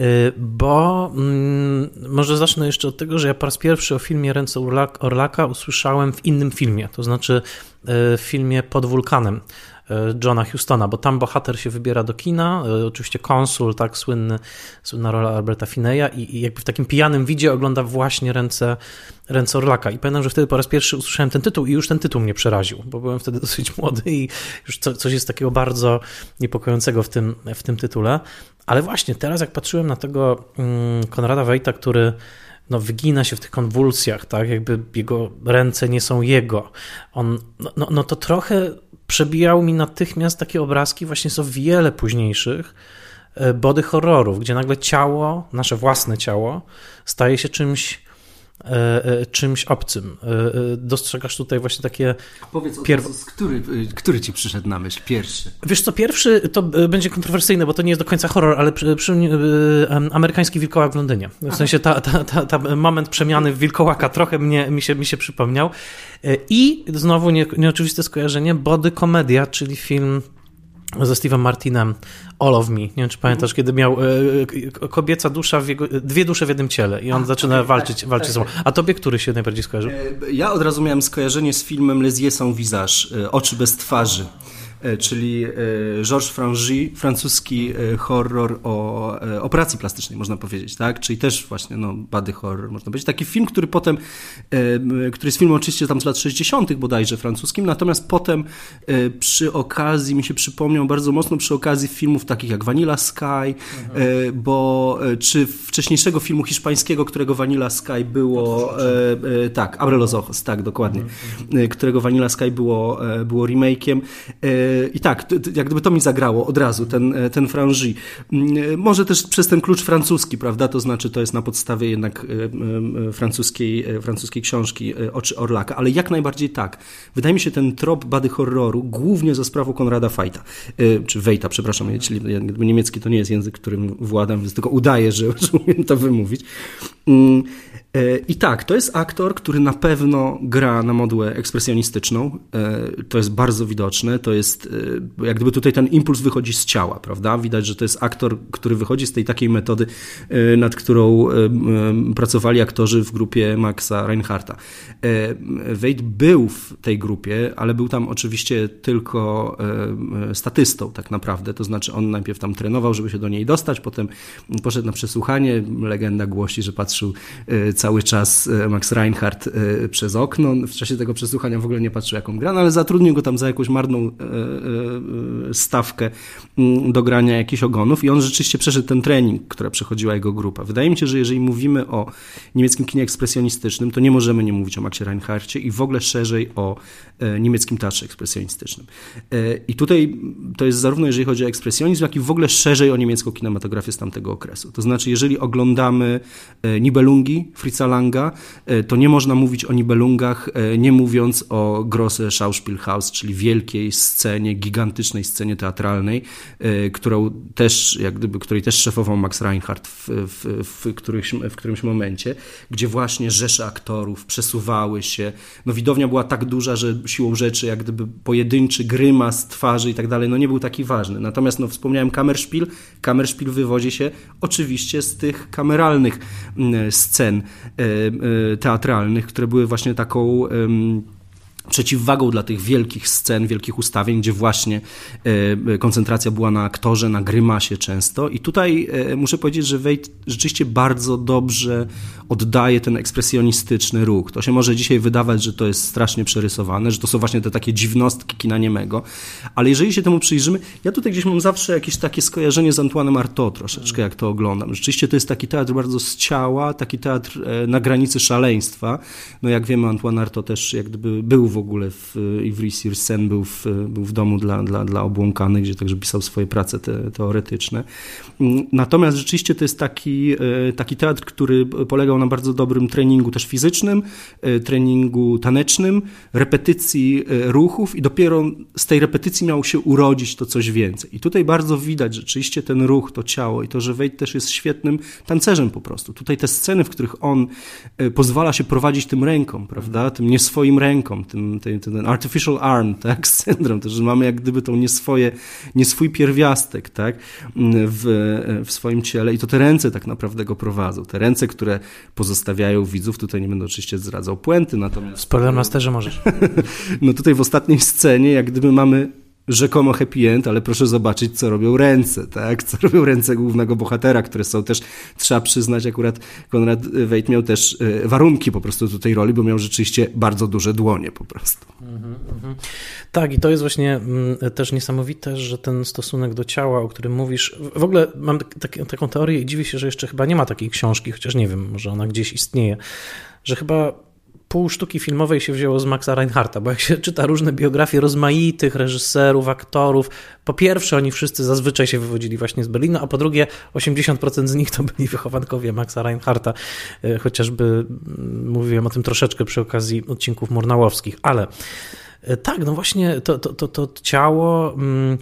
y, bo mm, może zacznę jeszcze od tego, że ja po raz pierwszy o filmie Ręce Orlaka usłyszałem w innym filmie, to znaczy y, w filmie Pod wulkanem Johna Hustona, bo tam bohater się wybiera do kina, e, oczywiście konsul, tak, słynny, słynna rola Alberta Fineya i, i jakby w takim pijanym widzie ogląda właśnie ręce, ręce Orlaka i pamiętam, że wtedy po raz pierwszy usłyszałem ten tytuł i już ten tytuł mnie przeraził, bo byłem wtedy *laughs* dosyć młody i już co, coś jest takiego bardzo niepokojącego w tym, w tym tytule, ale właśnie teraz jak patrzyłem na tego mm, Konrada Wejta, który no, wygina się w tych konwulsjach, tak, jakby jego ręce nie są jego. On, no, no, no to trochę przebijał mi natychmiast takie obrazki właśnie z o wiele późniejszych e, body horrorów, gdzie nagle ciało, nasze własne ciało, staje się czymś czymś obcym. Dostrzegasz tutaj właśnie takie... Powiedz od razu, który, który ci przyszedł na myśl pierwszy? Wiesz co, pierwszy to będzie kontrowersyjne, bo to nie jest do końca horror, ale przy, przy, amerykański wilkołak w Londynie. W sensie ta, ta, ta, ta moment przemiany w wilkołaka trochę mnie, mi, się, mi się przypomniał. I znowu nie, nieoczywiste skojarzenie, Body Komedia, czyli film ze Steve'em Martinem All of Me. Nie wiem, czy pamiętasz, kiedy miał e, kobieca dusza, w jego, dwie dusze w jednym ciele i on A, zaczyna okay, walczyć, tak, walczyć tak, ze sobą. A tobie który się najbardziej skojarzył? E, ja od razu miałem skojarzenie z filmem Les Yeux sans visage, e, Oczy bez twarzy. E, czyli e, Georges Frangy, francuski e, horror o operacji plastycznej, można powiedzieć, tak? Czyli też właśnie no, body horror, można powiedzieć. Taki film, który potem, który jest filmem oczywiście tam z lat 60. bodajże francuskim, natomiast potem przy okazji, mi się przypomniał bardzo mocno przy okazji filmów takich jak Vanilla Sky, mhm. bo czy wcześniejszego filmu hiszpańskiego, którego Vanilla Sky było, tak, Abre los Ojos, tak, dokładnie, mhm. którego Vanilla Sky było, było remake'iem i tak, jak gdyby to mi zagrało od razu, ten, e, ten Frangy. Mm, e, może też przez ten klucz francuski, prawda? To znaczy, to jest na podstawie jednak e, francuskiej, francuskiej książki Oczy Orlaka, ale jak najbardziej tak. Wydaje mi się ten trop bady horroru, głównie za sprawą Konrada Fajta, czy Wejta, przepraszam, czyli niemiecki to nie jest język, którym władam, więc tylko udaję, że, *laughs* że umiem to wymówić. E, I tak, to jest aktor, który na pewno gra na modłę ekspresjonistyczną. E, to jest bardzo widoczne. To jest, e, jak gdyby tutaj ten impuls wychodzi z ciała, prawda? Widać, że to jest aktor, który wychodzi z tej takiej metody, nad którą pracowali aktorzy w grupie Maxa Reinharta. Wade był w tej grupie, ale był tam oczywiście tylko statystą, tak naprawdę. To znaczy, on najpierw tam trenował, żeby się do niej dostać, potem poszedł na przesłuchanie. Legenda głosi, że patrzył cały czas Max Reinhardt przez okno. W czasie tego przesłuchania w ogóle nie patrzył, jaką gra, no ale zatrudnił go tam za jakąś marną stawkę mm, do grania jakichś ogonów i on rzeczywiście przeszedł ten trening, która przechodziła jego grupa. Wydaje mi się, że jeżeli mówimy o niemieckim kinie ekspresjonistycznym, to nie możemy nie mówić o Maxie Reinhardcie i w ogóle szerzej o e, niemieckim teatrze ekspresjonistycznym. E, I tutaj to jest zarówno jeżeli chodzi o ekspresjonizm, jak i w ogóle szerzej o niemiecką kinematografię z tamtego okresu. To znaczy, jeżeli oglądamy e, Nibelungi Fritza Langa, to nie można mówić o Nibelungach, nie mówiąc o Grosse Schauspielhaus, czyli wielkiej scenie, gigantycznej scenie teatralnej, którą też, jak gdyby, której też szefował Max Reinhardt w, w, w, którymś, w którymś momencie, gdzie właśnie rzesze aktorów przesuwały się. No widownia była tak duża, że siłą rzeczy jak gdyby pojedynczy grymas twarzy i tak dalej, no nie był taki ważny. Natomiast no wspomniałem Kammerspiel. Kammerspiel wywodzi się oczywiście z tych kameralnych scen e, e, teatralnych, które były właśnie taką przeciwwagą dla tych wielkich scen, wielkich ustawień, gdzie właśnie e, koncentracja była na aktorze, na grymasie często. I tutaj e, muszę powiedzieć, że Wade rzeczywiście bardzo dobrze oddaje ten ekspresjonistyczny ruch. To się może dzisiaj wydawać, że to jest strasznie przerysowane, że to są właśnie te takie dziwnostki kina niemego, ale jeżeli się temu przyjrzymy, ja tutaj gdzieś mam zawsze jakieś takie skojarzenie z Antoinem Artaud troszeczkę, jak to oglądam. Rzeczywiście to jest taki teatr bardzo z ciała, taki teatr e, na granicy szaleństwa. No jak wiemy, Antoine Artaud też jak gdyby był w ogóle w Ivry-sur-Seine, był w, był w domu dla, dla, dla obłąkanych, gdzie także pisał swoje prace te, teoretyczne. Mm, natomiast rzeczywiście to jest taki, e, taki teatr, który polegał na bardzo dobrym treningu też fizycznym, e, treningu tanecznym, repetycji e, ruchów i dopiero z tej repetycji miało się urodzić to coś więcej. I tutaj bardzo widać rzeczywiście ten ruch, to ciało i to, że Wade też jest świetnym tancerzem po prostu. Tutaj te sceny, w których on pozwala się prowadzić tym ręką, prawda, tym nie swoim ręką, tym ten, ten, artificial arm, *laughs* tak, syndrom, to, że mamy jak gdyby tą nieswoje, nie swój pierwiastek, tak, w, w swoim ciele i to te ręce tak naprawdę go prowadzą. Te ręce, które pozostawiają widzów, tutaj nie będę oczywiście zdradzał puenty, natomiast... Spoiler Masterze możesz. *laughs* no tutaj w ostatniej scenie jak gdyby mamy rzekomo happy end, ale proszę zobaczyć, co robią ręce, tak? Co *laughs* robią ręce głównego bohatera, które są też, trzeba przyznać, akurat Konrad Wejt miał też e, warunki po prostu do tej roli, bo miał rzeczywiście bardzo duże dłonie po prostu. Mm -hmm. Tak, i to jest właśnie mm, też niesamowite, że ten stosunek do ciała, o którym mówisz, w ogóle mam tak, taką teorię i dziwię się, że jeszcze chyba nie ma takiej książki, chociaż nie wiem, może ona gdzieś istnieje, że chyba pół sztuki filmowej się wzięło z Maxa Reinhardta, bo jak się *laughs* czyta różne biografie rozmaitych reżyserów, aktorów, po pierwsze oni wszyscy zazwyczaj się wywodzili właśnie z Berlina, a po drugie 80% z nich to byli wychowankowie Maxa Reinhardta, e, chociażby mm, mówiłem o tym troszeczkę przy okazji odcinków murnałowskich, ale e, tak, no właśnie to, to, to, to ciało mm,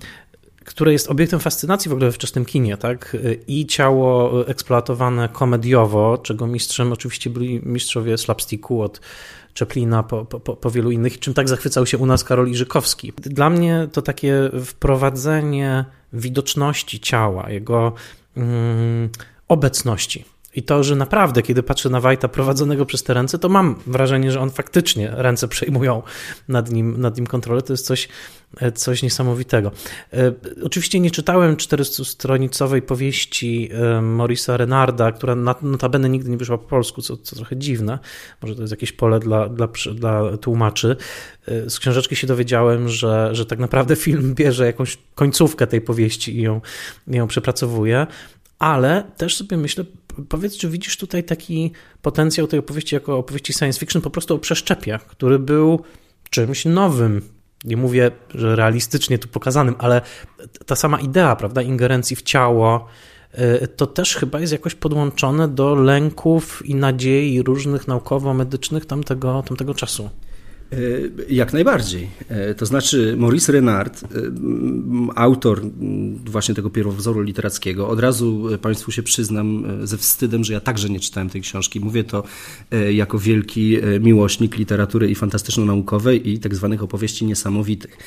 które jest obiektem fascynacji w ogóle we wczesnym kinie, tak? I ciało eksploatowane komediowo, czego mistrzem oczywiście byli mistrzowie slapsticku od Chaplina po, po, po wielu innych, czym tak zachwycał się u nas Karol Iżykowski. Dla mnie to takie wprowadzenie widoczności ciała, jego mm, obecności i to, że naprawdę, kiedy patrzę na Wajta prowadzonego przez te ręce, to mam wrażenie, że on faktycznie ręce przejmują nad nim, nad nim kontrolę. To jest coś, coś niesamowitego. E, oczywiście nie czytałem 400-stronicowej powieści e, Maurisa Renarda, która notabene nigdy nie wyszła po polsku, co, co trochę dziwne. Może to jest jakieś pole dla, dla, dla tłumaczy. E, z książeczki się dowiedziałem, że, że tak naprawdę film bierze jakąś końcówkę tej powieści i ją, ją przepracowuje ale też sobie myślę, powiedz, czy widzisz tutaj taki potencjał tej opowieści jako opowieści science fiction po prostu o przeszczepie, który był czymś nowym. Nie mówię, że realistycznie tu pokazanym, ale ta sama idea, prawda, ingerencji w ciało, y, to też chyba jest jakoś podłączone do lęków i nadziei różnych naukowo-medycznych tamtego, tamtego czasu. E, jak najbardziej. E, to znaczy Maurice Renard, e, autor właśnie tego pierwowzoru literackiego, od razu Państwu się przyznam ze wstydem, że ja także nie czytałem tej książki. Mówię to jako wielki miłośnik literatury i fantastyczno-naukowej i tak zwanych opowieści niesamowitych.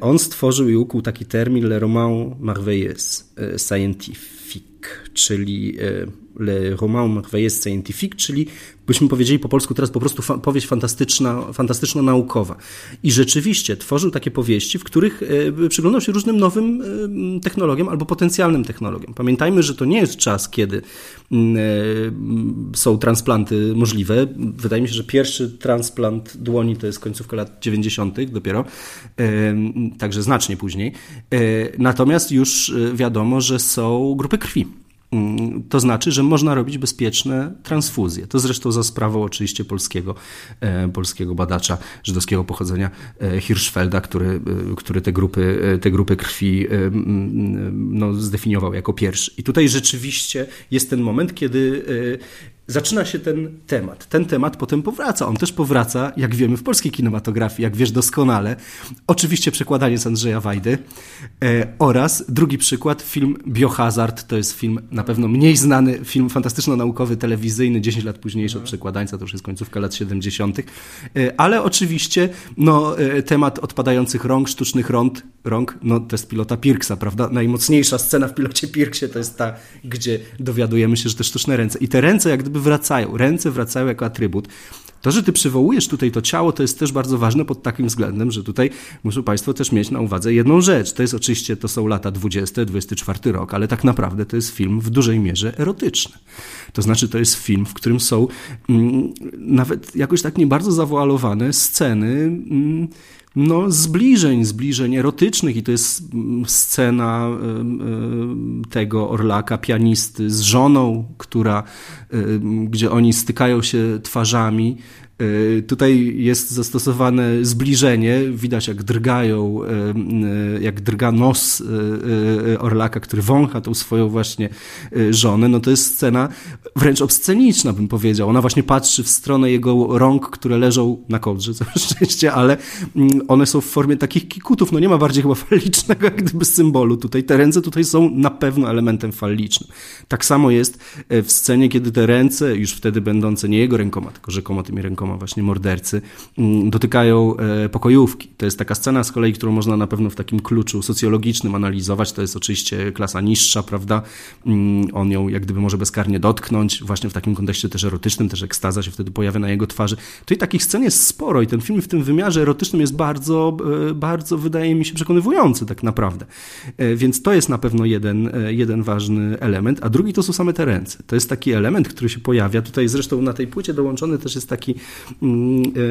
On stworzył i ukuł taki termin Le roman merveilleux scientifique, czyli Le roman merveilleux scientifique, czyli byśmy powiedzieli po polsku teraz po prostu fa powieść fantastyczna, fantastyczno-naukowa. I rzeczywiście tworzył takie powieści, w których e, przyglądał się różnym nowym e, technologiom albo potencjalnym technologiom. Pamiętajmy, że to nie jest czas, kiedy są transplanty możliwe. Wydaje mi się, że pierwszy transplant dłoni to jest końcówka lat 90. dopiero, także znacznie później. Natomiast już wiadomo, że są grupy krwi Mm, to znaczy, że można robić bezpieczne transfuzje. To zresztą za sprawą oczywiście polskiego, e, polskiego badacza żydowskiego pochodzenia e, Hirschfelda, który, e, który te, grupy, te grupy krwi no, zdefiniował jako pierwszy. I tutaj rzeczywiście jest ten moment, kiedy zaczyna się ten temat. Ten temat potem powraca. On też powraca, jak wiemy, w polskiej kinematografii, jak wiesz doskonale. Oczywiście przekładanie z Andrzeja Wajdy. E, oraz drugi przykład, film Biohazard. To jest film na pewno mniej znany, film fantastyczno-naukowy, telewizyjny, 10 lat późniejszy od przekładańca, to już jest końcówka lat 70. E, ale oczywiście no, e, temat odpadających rąk, sztucznych rąk, rąk, no to jest pilota Pirksa, prawda? Najmocniejsza scena w pilocie Pirksie to jest ta, gdzie dowiadujemy się, że te sztuczne ręce. I te ręce jak gdyby jakby wracają. Ręce wracają jako atrybut. To, że ty przywołujesz tutaj to ciało, to jest też bardzo ważne pod takim względem, że tutaj muszą Państwo też mieć na uwadze jedną rzecz. To jest oczywiście, to są lata 20, 24 rok, ale tak naprawdę to jest film w dużej mierze erotyczny. To znaczy, to jest film, w którym są mm, nawet jakoś tak nie bardzo zawoalowane sceny. Mm, no, zbliżeń, zbliżeń erotycznych i to jest mm, scena tego Orlaka, pianisty z żoną, która, gdzie oni stykają się twarzami tutaj jest zastosowane zbliżenie, widać jak drgają, e, e, jak drga nos Orlaka, który wącha tą swoją właśnie żonę. No to jest scena wręcz obsceniczna, bym powiedział. Ona właśnie patrzy w stronę jego rąk, które leżą na kołdrze, *laughs* całe szczęście, ale mm, one są w formie takich kikutów. No nie ma bardziej chyba falicznego jak gdyby symbolu tutaj. Te ręce tutaj są na pewno elementem falicznym. Tak samo jest w scenie, kiedy te ręce, już wtedy będące nie jego rękoma, tylko rzekomo tymi rękoma właśnie mordercy, mm, dotykają e, pokojówki. To jest taka scena z kolei, którą można na pewno w takim kluczu socjologicznym analizować. To jest oczywiście klasa niższa, prawda? Mm, on ją jak gdyby może bezkarnie dotknąć, właśnie w takim kontekście też erotycznym, też ekstaza się wtedy pojawia na jego twarzy. To i takich scen jest sporo i ten film w tym wymiarze erotycznym jest bardzo, e, bardzo wydaje mi się przekonywujący tak naprawdę. E, więc to jest na pewno jeden, jeden ważny element, a drugi to są same te ręce. To jest taki element, który się pojawia. Tutaj zresztą na tej płycie dołączony też jest taki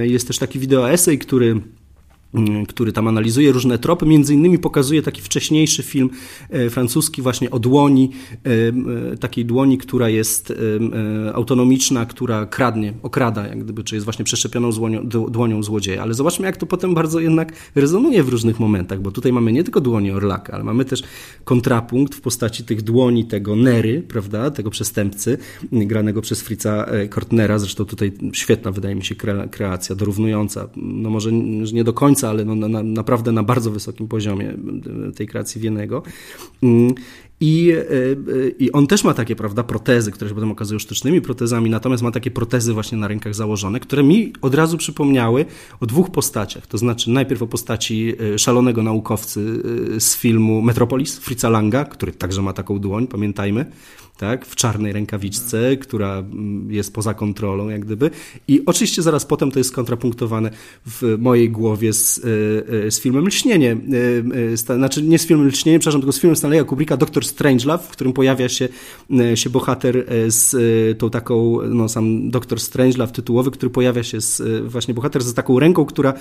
jest też taki wideo esej, który Mm, który tam analizuje różne tropy, między innymi pokazuje taki wcześniejszy film e, francuski właśnie o dłoni, e, e, takiej dłoni, która jest autonomiczna, która kradnie, okrada, jak gdyby, czy jest właśnie przeszczepioną dłonią złodzieja. Ale zobaczmy, jak to potem bardzo jednak rezonuje w różnych momentach, bo tutaj mamy nie tylko dłonie Orlaka, ale mamy też kontrapunkt w postaci tych dłoni tego Nery, prawda, tego przestępcy, granego przez Fritza Kortnera, zresztą tutaj świetna wydaje mi się kreacja, dorównująca, no może nie do końca ale no, na, naprawdę na bardzo wysokim poziomie tej kreacji Wienego. Mm, I, e, e, I on też ma takie, prawda, protezy, które się potem okazują sztucznymi protezami, natomiast ma takie protezy właśnie na rękach założone, które mi od razu przypomniały o dwóch postaciach. To znaczy najpierw o postaci e, szalonego naukowcy z filmu Metropolis, Fritza Langa, który także ma taką dłoń, pamiętajmy tak, w czarnej rękawiczce, która mm, jest poza kontrolą, jak gdyby. I oczywiście zaraz potem to jest kontrapunktowane w mojej głowie z, e, e, z filmem Lśnienie. E, znaczy nie z filmem Lśnienie, przepraszam, tylko z filmem Stanleya Kubricka Doktor Strangelove, w którym pojawia się, się bohater z tą taką, no sam Doktor Strangelove tytułowy, który pojawia się z, właśnie bohater z taką ręką, która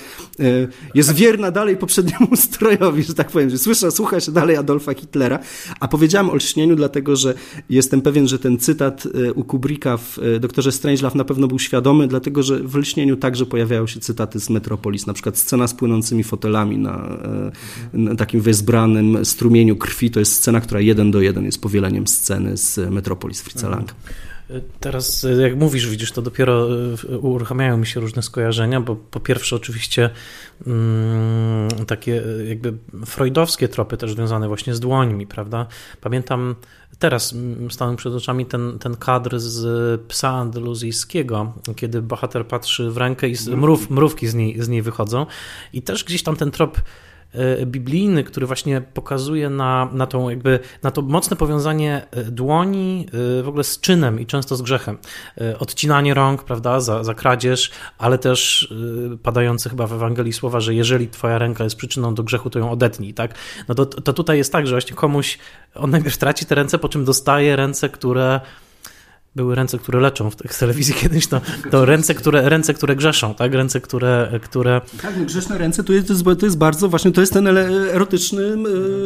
jest wierna dalej poprzedniemu *laughs* strojowi, że tak powiem, słysza, słucha się dalej Adolfa Hitlera. A powiedziałem o lśnieniu, dlatego, że jest jestem pewien, że ten cytat e, u Kubricka w e, Doktorze Strangelove na pewno był świadomy, dlatego że w Lśnieniu także pojawiają się cytaty z Metropolis, na przykład scena z płynącymi fotelami na, e, na takim wezbranym strumieniu krwi, to jest scena, która jeden do jeden jest powieleniem sceny z Metropolis Fritza Langa. Teraz, jak mówisz, widzisz, to dopiero uruchamiają mi się różne skojarzenia, bo po pierwsze, oczywiście mm, takie jakby freudowskie tropy też związane właśnie z dłońmi, prawda? Pamiętam teraz stanął przed oczami ten, ten kadr z psa andaluzyjskiego, kiedy bohater patrzy w rękę i mrów, mrówki z niej, z niej wychodzą. I też gdzieś tam ten trop biblijny, który właśnie pokazuje na, na, tą jakby, na to mocne powiązanie e, dłoni e, w ogóle z czynem i często z grzechem. Odcinanie rąk, prawda, za, za kradzież, ale też padające chyba w Ewangelii słowa, że jeżeli twoja ręka jest przyczyną do grzechu, to ją odetnij, tak? No to, to tutaj jest tak, że właśnie komuś on najpierw traci te ręce, po czym dostaje ręce, które były ręce, które leczą w tych telewizji *laughs* kiedyś, to, to ręce, które, ręce, które grzeszą, tak? Ręce, które... które... Tak, no grzeszne ręce to jest, to jest bardzo właśnie, to jest ten erotyczny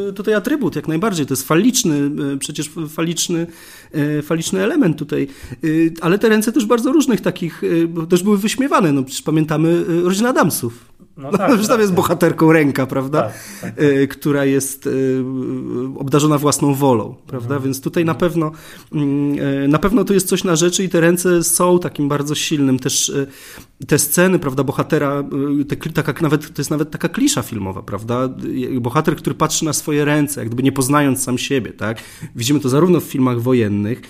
e, tutaj atrybut, jak najbardziej. To jest faliczny, e, przecież faliczny, e, faliczny element tutaj. Ale te ręce też bardzo różnych takich, też były wyśmiewane. No przecież pamiętamy rodzinę Adamsów. No, tak, no, tam jest bohaterką ręka, prawda? Tak, tak, tak. która jest obdarzona własną wolą, prawda? Mhm. Więc tutaj na pewno mm, na pewno to jest coś na rzeczy i te ręce są takim bardzo silnym też te sceny, prawda, bohatera, te, taka, nawet, to jest nawet taka klisza filmowa, prawda? Bohater, który patrzy na swoje ręce, jak gdyby nie poznając sam siebie, tak? Widzimy to zarówno w filmach wojennych,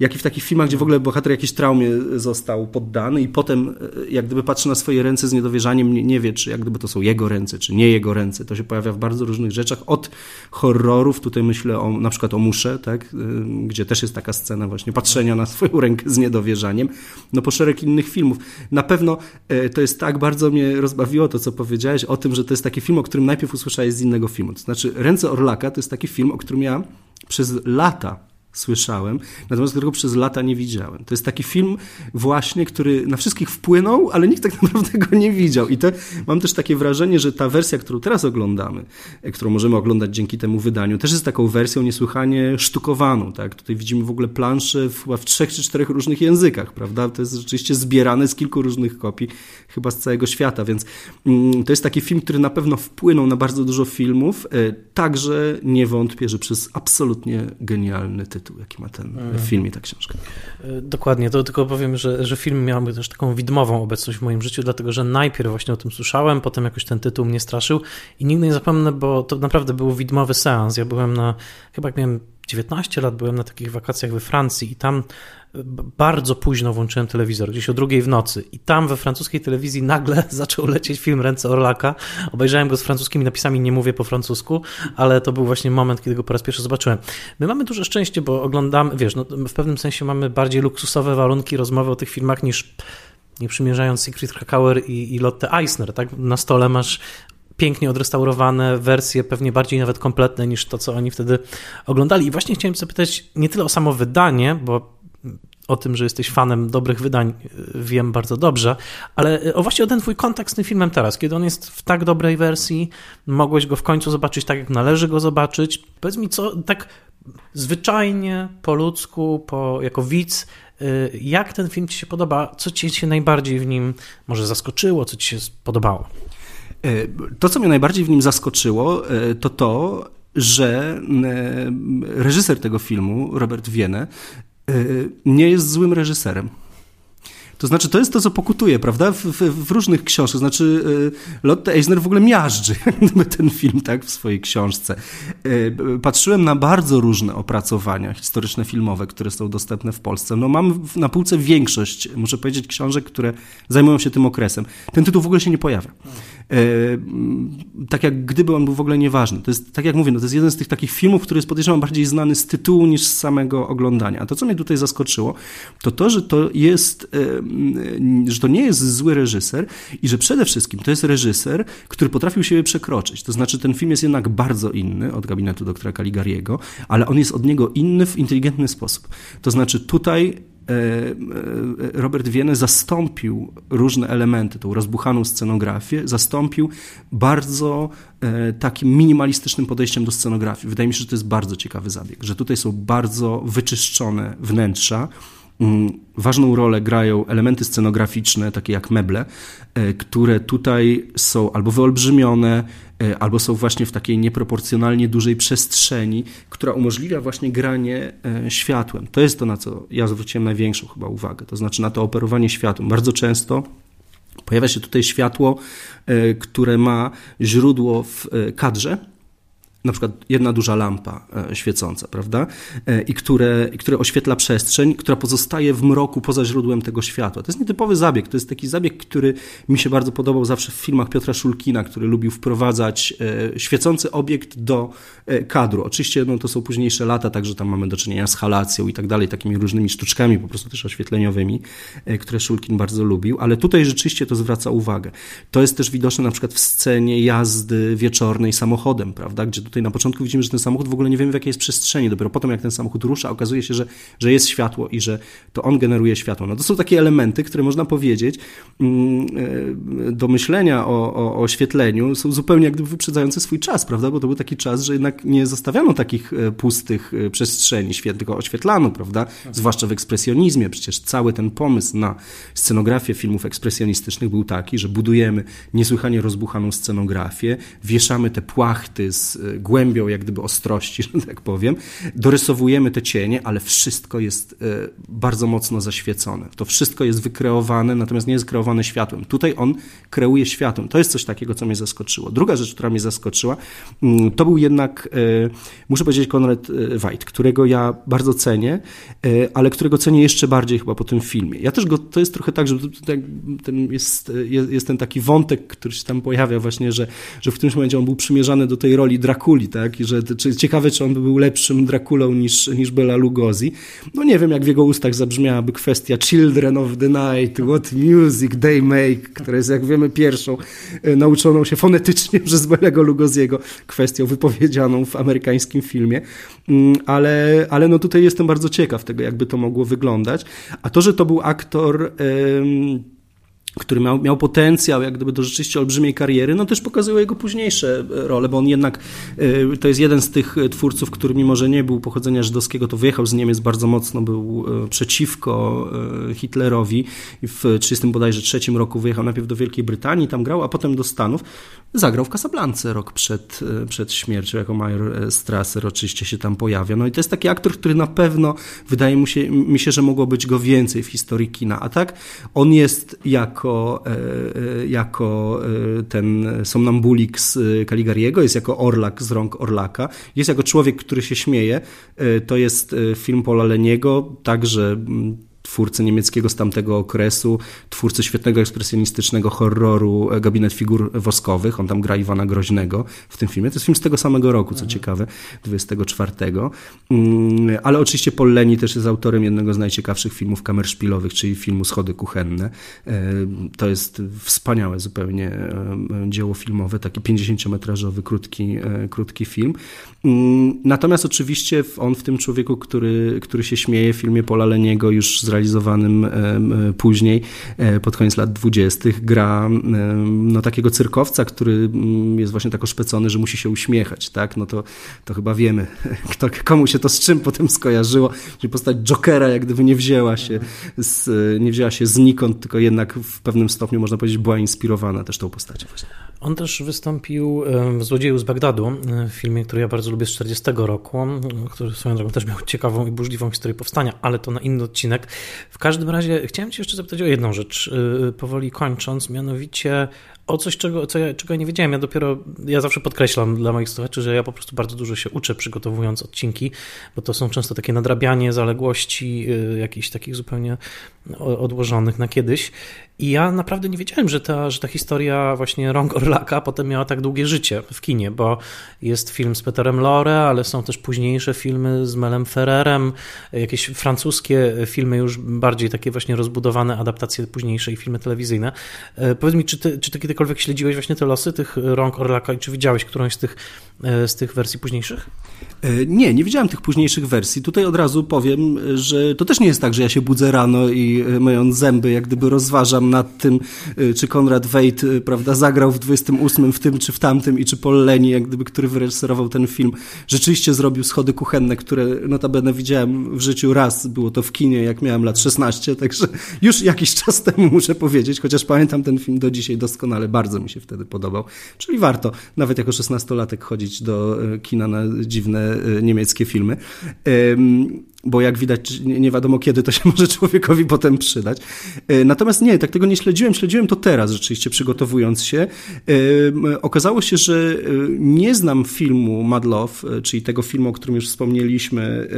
jak i w takich filmach, gdzie w ogóle bohater jakiejś traumie został poddany i potem jak gdyby patrzy na swoje ręce z niedowierzaniem, nie, wie, czy jak gdyby to są jego ręce, czy nie jego ręce. To się pojawia w bardzo różnych rzeczach, od horrorów, tutaj myślę o, na przykład o Musze, tak? gdzie też jest taka scena właśnie patrzenia na swoją rękę z niedowierzaniem, no po szereg innych filmów. Na pewno e, to jest tak, bardzo mnie rozbawiło to, co powiedziałeś o tym, że to jest taki film, o którym najpierw usłyszałeś z innego filmu. To znaczy Ręce Orlaka to jest taki film, o którym ja przez lata słyszałem, natomiast którego przez lata nie widziałem. To jest taki film właśnie, który na wszystkich wpłynął, ale nikt tak *laughs* naprawdę go nie widział. I to, mam też takie wrażenie, że ta wersja, którą teraz oglądamy, e, którą możemy oglądać dzięki temu wydaniu, też jest taką wersją niesłychanie sztukowaną. Tak? Tutaj widzimy w ogóle plansze w, w trzech czy czterech różnych językach, prawda? To jest rzeczywiście zbierane z kilku różnych kopii, chyba z całego świata, więc mm, to jest taki film, który na pewno wpłynął na bardzo dużo filmów, e, także nie wątpię, że przez absolutnie genialny tytuł jaki ma ten mhm. film i ta książka. E, dokładnie, to tylko powiem, że, że film miał też taką widmową obecność w moim życiu, dlatego że najpierw właśnie o tym słyszałem, potem jakoś ten tytuł mnie straszył i nigdy nie zapomnę, bo to naprawdę był widmowy seans. Ja byłem na, chyba jak miałem 19 lat, byłem na takich wakacjach we Francji i tam bardzo późno włączyłem telewizor, gdzieś o drugiej w nocy i tam we francuskiej telewizji nagle *laughs* zaczął lecieć film Ręce Orlaka. Obejrzałem go z francuskimi napisami, nie mówię po francusku, ale to był właśnie moment, kiedy go po raz pierwszy zobaczyłem. My mamy duże szczęście, bo oglądamy, wiesz, no, w pewnym sensie mamy bardziej luksusowe warunki rozmowy o tych filmach niż nie przymierzając Secret Krakauer i, i Lotte Eisner, tak? Na stole masz pięknie odrestaurowane wersje, pewnie bardziej nawet kompletne niż to, co oni wtedy oglądali. I właśnie chciałem zapytać nie tyle o samo wydanie, bo o tym, że jesteś fanem dobrych wydań, wiem bardzo dobrze, ale o właśnie o ten twój kontakt z tym filmem teraz, kiedy on jest w tak dobrej wersji, mogłeś go w końcu zobaczyć tak, jak należy go zobaczyć. Powiedz mi, co tak zwyczajnie, po ludzku, po, jako widz, y, jak ten film ci się podoba? Co ci się najbardziej w nim może zaskoczyło? Co ci się podobało? E, to, co mnie najbardziej w nim zaskoczyło, e, to to, że e, reżyser tego filmu, Robert Wiene, nie jest złym reżyserem. To znaczy, to jest to, co pokutuje, prawda? W, w, w różnych książkach. Znaczy, y, Lotte Eisner w ogóle miażdży *laughs* ten film, tak, w swojej książce. Y, patrzyłem na bardzo różne opracowania historyczne, filmowe, które są dostępne w Polsce. No mam na półce większość, muszę powiedzieć, książek, które zajmują się tym okresem. Ten tytuł w ogóle się nie pojawia. Y, tak jak gdyby on był w ogóle nieważny. To jest, tak jak mówię, no to jest jeden z tych takich filmów, który jest podejrzewam bardziej znany z tytułu niż z samego oglądania. A to, co mnie tutaj zaskoczyło, to to, że to jest że to nie jest zły reżyser i że przede wszystkim to jest reżyser, który potrafił siebie przekroczyć. To znaczy ten film jest jednak bardzo inny od gabinetu doktora Caligariego, ale on jest od niego inny w inteligentny sposób. To znaczy tutaj e, e, Robert Wiene zastąpił różne elementy, tą rozbuchaną scenografię, zastąpił bardzo e, takim minimalistycznym podejściem do scenografii. Wydaje mi się, że to jest bardzo ciekawy zabieg, że tutaj są bardzo wyczyszczone wnętrza, ważną rolę grają elementy scenograficzne, takie jak meble, e, które tutaj są albo wyolbrzymione, e, albo są właśnie w takiej nieproporcjonalnie dużej przestrzeni, która umożliwia właśnie granie e, światłem. To jest to, na co ja zwróciłem największą chyba uwagę, to znaczy na to operowanie światłem. Bardzo często pojawia się tutaj światło, które ma źródło w kadrze, na przykład jedna duża lampa e, świecąca, prawda? E, I które, które oświetla przestrzeń, która pozostaje w mroku poza źródłem tego światła. To jest nietypowy zabieg. To jest taki zabieg, który mi się bardzo podobał zawsze w filmach Piotra Szulkina, który lubił wprowadzać e, świecący obiekt do kadru. Oczywiście no, to są późniejsze lata, także tam mamy do czynienia z halacją i tak dalej, takimi różnymi sztuczkami, po prostu też oświetleniowymi, które Szulkin bardzo lubił, ale tutaj rzeczywiście to zwraca uwagę. To jest też widoczne na przykład w scenie jazdy wieczornej samochodem, prawda? Gdzie tutaj na początku widzimy, że ten samochód w ogóle nie wiemy w jakiej jest przestrzeni. Dopiero potem, jak ten samochód rusza, okazuje się, że, że jest światło i że to on generuje światło. No to są takie elementy, które można powiedzieć mm, e, do myślenia o, o, o oświetleniu są zupełnie jak gdyby wyprzedzające swój czas, prawda? Bo to był taki czas, że jednak nie zostawiano takich e, pustych e, przestrzeni, tylko oświetlano, prawda? Zwłaszcza w ekspresjonizmie. Przecież cały ten pomysł na scenografię filmów ekspresjonistycznych był taki, że budujemy niesłychanie rozbuchaną scenografię, wieszamy te płachty z głębią jak gdyby ostrości, *laughs* że tak powiem, dorysowujemy te cienie, ale wszystko jest bardzo mocno zaświecone. To wszystko jest wykreowane, natomiast nie jest kreowane światłem. Tutaj on kreuje światłem. To jest coś takiego, co mnie zaskoczyło. Druga rzecz, która mnie zaskoczyła, mm, to był jednak, e, muszę powiedzieć, Konrad e, Weid, którego ja bardzo cenię, e, ale którego cenię jeszcze bardziej chyba po tym filmie. Ja też go, to jest trochę tak, że ten jest, jest ten taki wątek, który się tam pojawia właśnie, że, że w którymś momencie on był przymierzany do tej roli Drakuli, tak? I że czy, ciekawe, czy on by był lepszym Drakulą niż, niż Bela Lugosi. No nie wiem, jak w jego ustach zabrzmiałaby kwestia Children of the Night, What Music They Make, która jest, jak wiemy, pierwszą e, nauczoną się fonetycznie *laughs* przez Belego Lugosiego kwestią wypowiedzianą w amerykańskim filmie. Mm, ale, ale no tutaj jestem bardzo ciekaw tego, jakby to mogło wyglądać. A to, że to był aktor który miał, miał potencjał jak gdyby do rzeczywiście olbrzymiej kariery, no też pokazują jego późniejsze role, bo on jednak e, to jest jeden z tych twórców, który mimo, że nie był pochodzenia żydowskiego, to wyjechał z Niemiec bardzo mocno, był e, przeciwko e, Hitlerowi i w 30 bodajże trzecim roku wyjechał najpierw do Wielkiej Brytanii, tam grał, a potem do Stanów. Zagrał w Casablance rok przed, przed śmiercią, jako major Strasser oczywiście się tam pojawia. No i to jest taki aktor, który na pewno wydaje mu się, mi się, że mogło być go więcej w historii kina, a tak on jest jako jako, e, e, jako e, ten somnambulik z Caligariego, jest jako Orlak z rąk Orlaka, jest jako człowiek, który się śmieje. To jest film Paula Leniego, także twórcy niemieckiego z tamtego okresu, twórcy świetnego ekspresjonistycznego horroru Gabinet Figur Woskowych. On tam gra Iwana Groźnego w tym filmie. To jest film z tego samego roku, co mhm. ciekawe, 24. Mm, ale oczywiście Paul Leni też jest autorem jednego z najciekawszych filmów kamerszpilowych, czyli filmu Schody Kuchenne. E, to jest wspaniałe zupełnie e, dzieło filmowe, taki 50-metrażowy, krótki, e, krótki film. Mm, natomiast oczywiście on w tym człowieku, który, który się śmieje w filmie Paula Leniego już zrealizowanym później, e, pod koniec lat dwudziestych, gra no, takiego cyrkowca, który mm, jest właśnie tak oszpecony, że musi się uśmiechać, tak? No to, to chyba wiemy, *laughs* kto, komu się to z czym potem skojarzyło, że postać Jokera jak gdyby nie wzięła się z, nie wzięła się znikąd, tylko jednak w pewnym stopniu można powiedzieć była inspirowana też tą postacią właśnie. On też wystąpił w Złodzieju z Bagdadu, w filmie, który ja bardzo lubię z 40 roku, który swoją drogą też miał *laughs* ciekawą i burzliwą historię powstania, ale to na inny odcinek. W każdym razie chciałem Cię jeszcze zapytać o jedną rzecz, y, powoli kończąc, mianowicie o coś, czego, co ja, czego ja nie wiedziałem. Ja dopiero, ja zawsze podkreślam dla moich słuchaczy, że ja po prostu bardzo dużo się uczę przygotowując odcinki, bo to są często takie nadrabianie zaległości, y, jakichś takich zupełnie odłożonych na kiedyś. I ja naprawdę nie wiedziałem, że ta, że ta historia właśnie Rąk Orlaka potem miała tak długie życie w kinie, bo jest film z Peterem Lore, ale są też późniejsze filmy z Melem Ferrerem, jakieś francuskie filmy już bardziej takie właśnie rozbudowane, adaptacje późniejsze i filmy telewizyjne. E, powiedz mi, czy ty, czy ty kiedykolwiek śledziłeś właśnie te losy tych Rąk Orlaka i czy widziałeś którąś z tych, e, z tych wersji późniejszych? E, nie, nie widziałem tych późniejszych wersji. Tutaj od razu powiem, że to też nie jest tak, że ja się budzę rano i myjąc zęby, jak gdyby rozważam nad tym, czy Konrad Wejt, prawda, zagrał w 28 w tym czy w tamtym i czy Paul Leni, jak gdyby, który wyreżyserował ten film, rzeczywiście zrobił schody kuchenne, które notabene widziałem w życiu raz, było to w kinie, jak miałem lat 16, także już jakiś czas temu muszę powiedzieć, chociaż pamiętam ten film do dzisiaj doskonale, bardzo mi się wtedy podobał, czyli warto nawet jako 16-latek chodzić do y, kina na dziwne niemieckie filmy bo jak widać, nie, wiadomo kiedy to się *laughs* może człowiekowi potem przydać. E, natomiast nie, tak tego nie śledziłem, śledziłem to teraz rzeczywiście przygotowując się. E, okazało się, że e, nie znam filmu Mad Love, czyli tego filmu, o którym już wspomnieliśmy,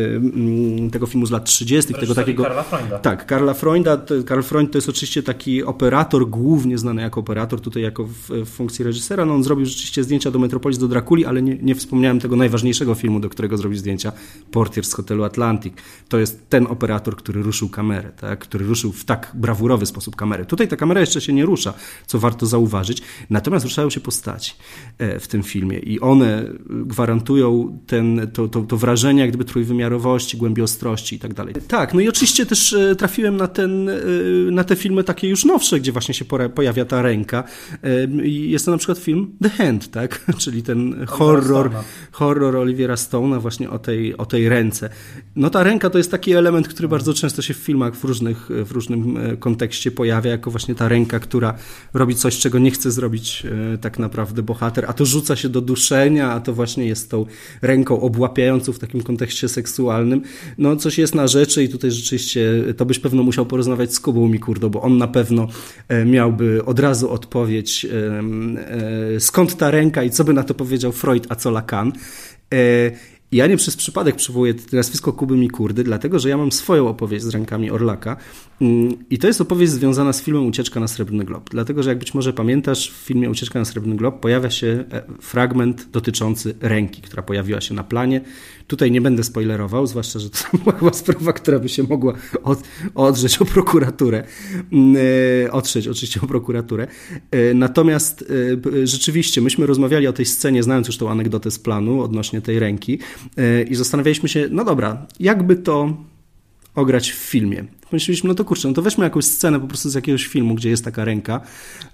tego filmu z lat 30., tego takiego... Karla Freunda. Tak, Karla Freunda. Karl Freund to jest oczywiście taki operator, głównie znany jako operator, tutaj jako w, w funkcji reżysera. No on zrobił rzeczywiście zdjęcia do Metropolis, do Drakuli, ale nie, nie wspomniałem tego najważniejszego filmu, do którego zrobił zdjęcia, Portier z hotelu Atlantic To jest ten operator, który ruszył kamerę, tak? który ruszył w tak brawurowy sposób kamerę. Tutaj ta kamera jeszcze się nie rusza, co warto zauważyć, natomiast ruszają się postaci e, w tym filmie i one gwarantują ten, to, to, to wrażenie jak gdyby trójwymiarowości, głębi ostrości i tak dalej. Tak, no i oczywiście też e, trafiłem na, ten, e, na te filmy takie już nowsze, gdzie właśnie się pojawia ta ręka. Jest to na przykład film The Hand, tak? *laughs* czyli ten horror, horror Oliviera Stone'a właśnie o tej, o tej ręce. No ta ręka to jest taki element, który bardzo często się w filmach w, różnych, w różnym e, kontekście pojawia, jako właśnie ta ręka, która robi coś, czego nie chce zrobić e, tak naprawdę bohater, a to rzuca się do duszenia, a to właśnie jest tą ręką obłapiającą w takim kontekście seksualnym. No coś jest na rzeczy i tutaj rzeczywiście to byś pewno musiał porozmawiać z Kubą Mikurdo, bo on na pewno e, miałby od razu odpowiedź skąd ta ręka i co by na to powiedział Freud, a co Lacan. Ja nie przez przypadek przywołuję nazwisko Kuby Mikurdy, dlatego że ja mam swoją opowieść z rękami Orlaka mm, i to jest opowieść związana z filmem Ucieczka na Srebrny Glob. Dlatego, że jak być może pamiętasz, w filmie Ucieczka na Srebrny Glob pojawia się e, fragment dotyczący ręki, która pojawiła się na planie. Tutaj nie będę spoilerował, zwłaszcza, że to *laughs* była chyba sprawa, która by się mogła od, odrzeć o prokuraturę. Mm, e, otrzeć oczywiście o prokuraturę. E, natomiast rzeczywiście, myśmy rozmawiali o tej scenie, znając już tą anegdotę z planu odnośnie tej ręki i zastanawialiśmy się, no dobra, jakby to ograć w filmie. Pomyśleliśmy, no to kurczę, no to weźmy jakąś scenę po prostu z jakiegoś filmu, gdzie jest taka ręka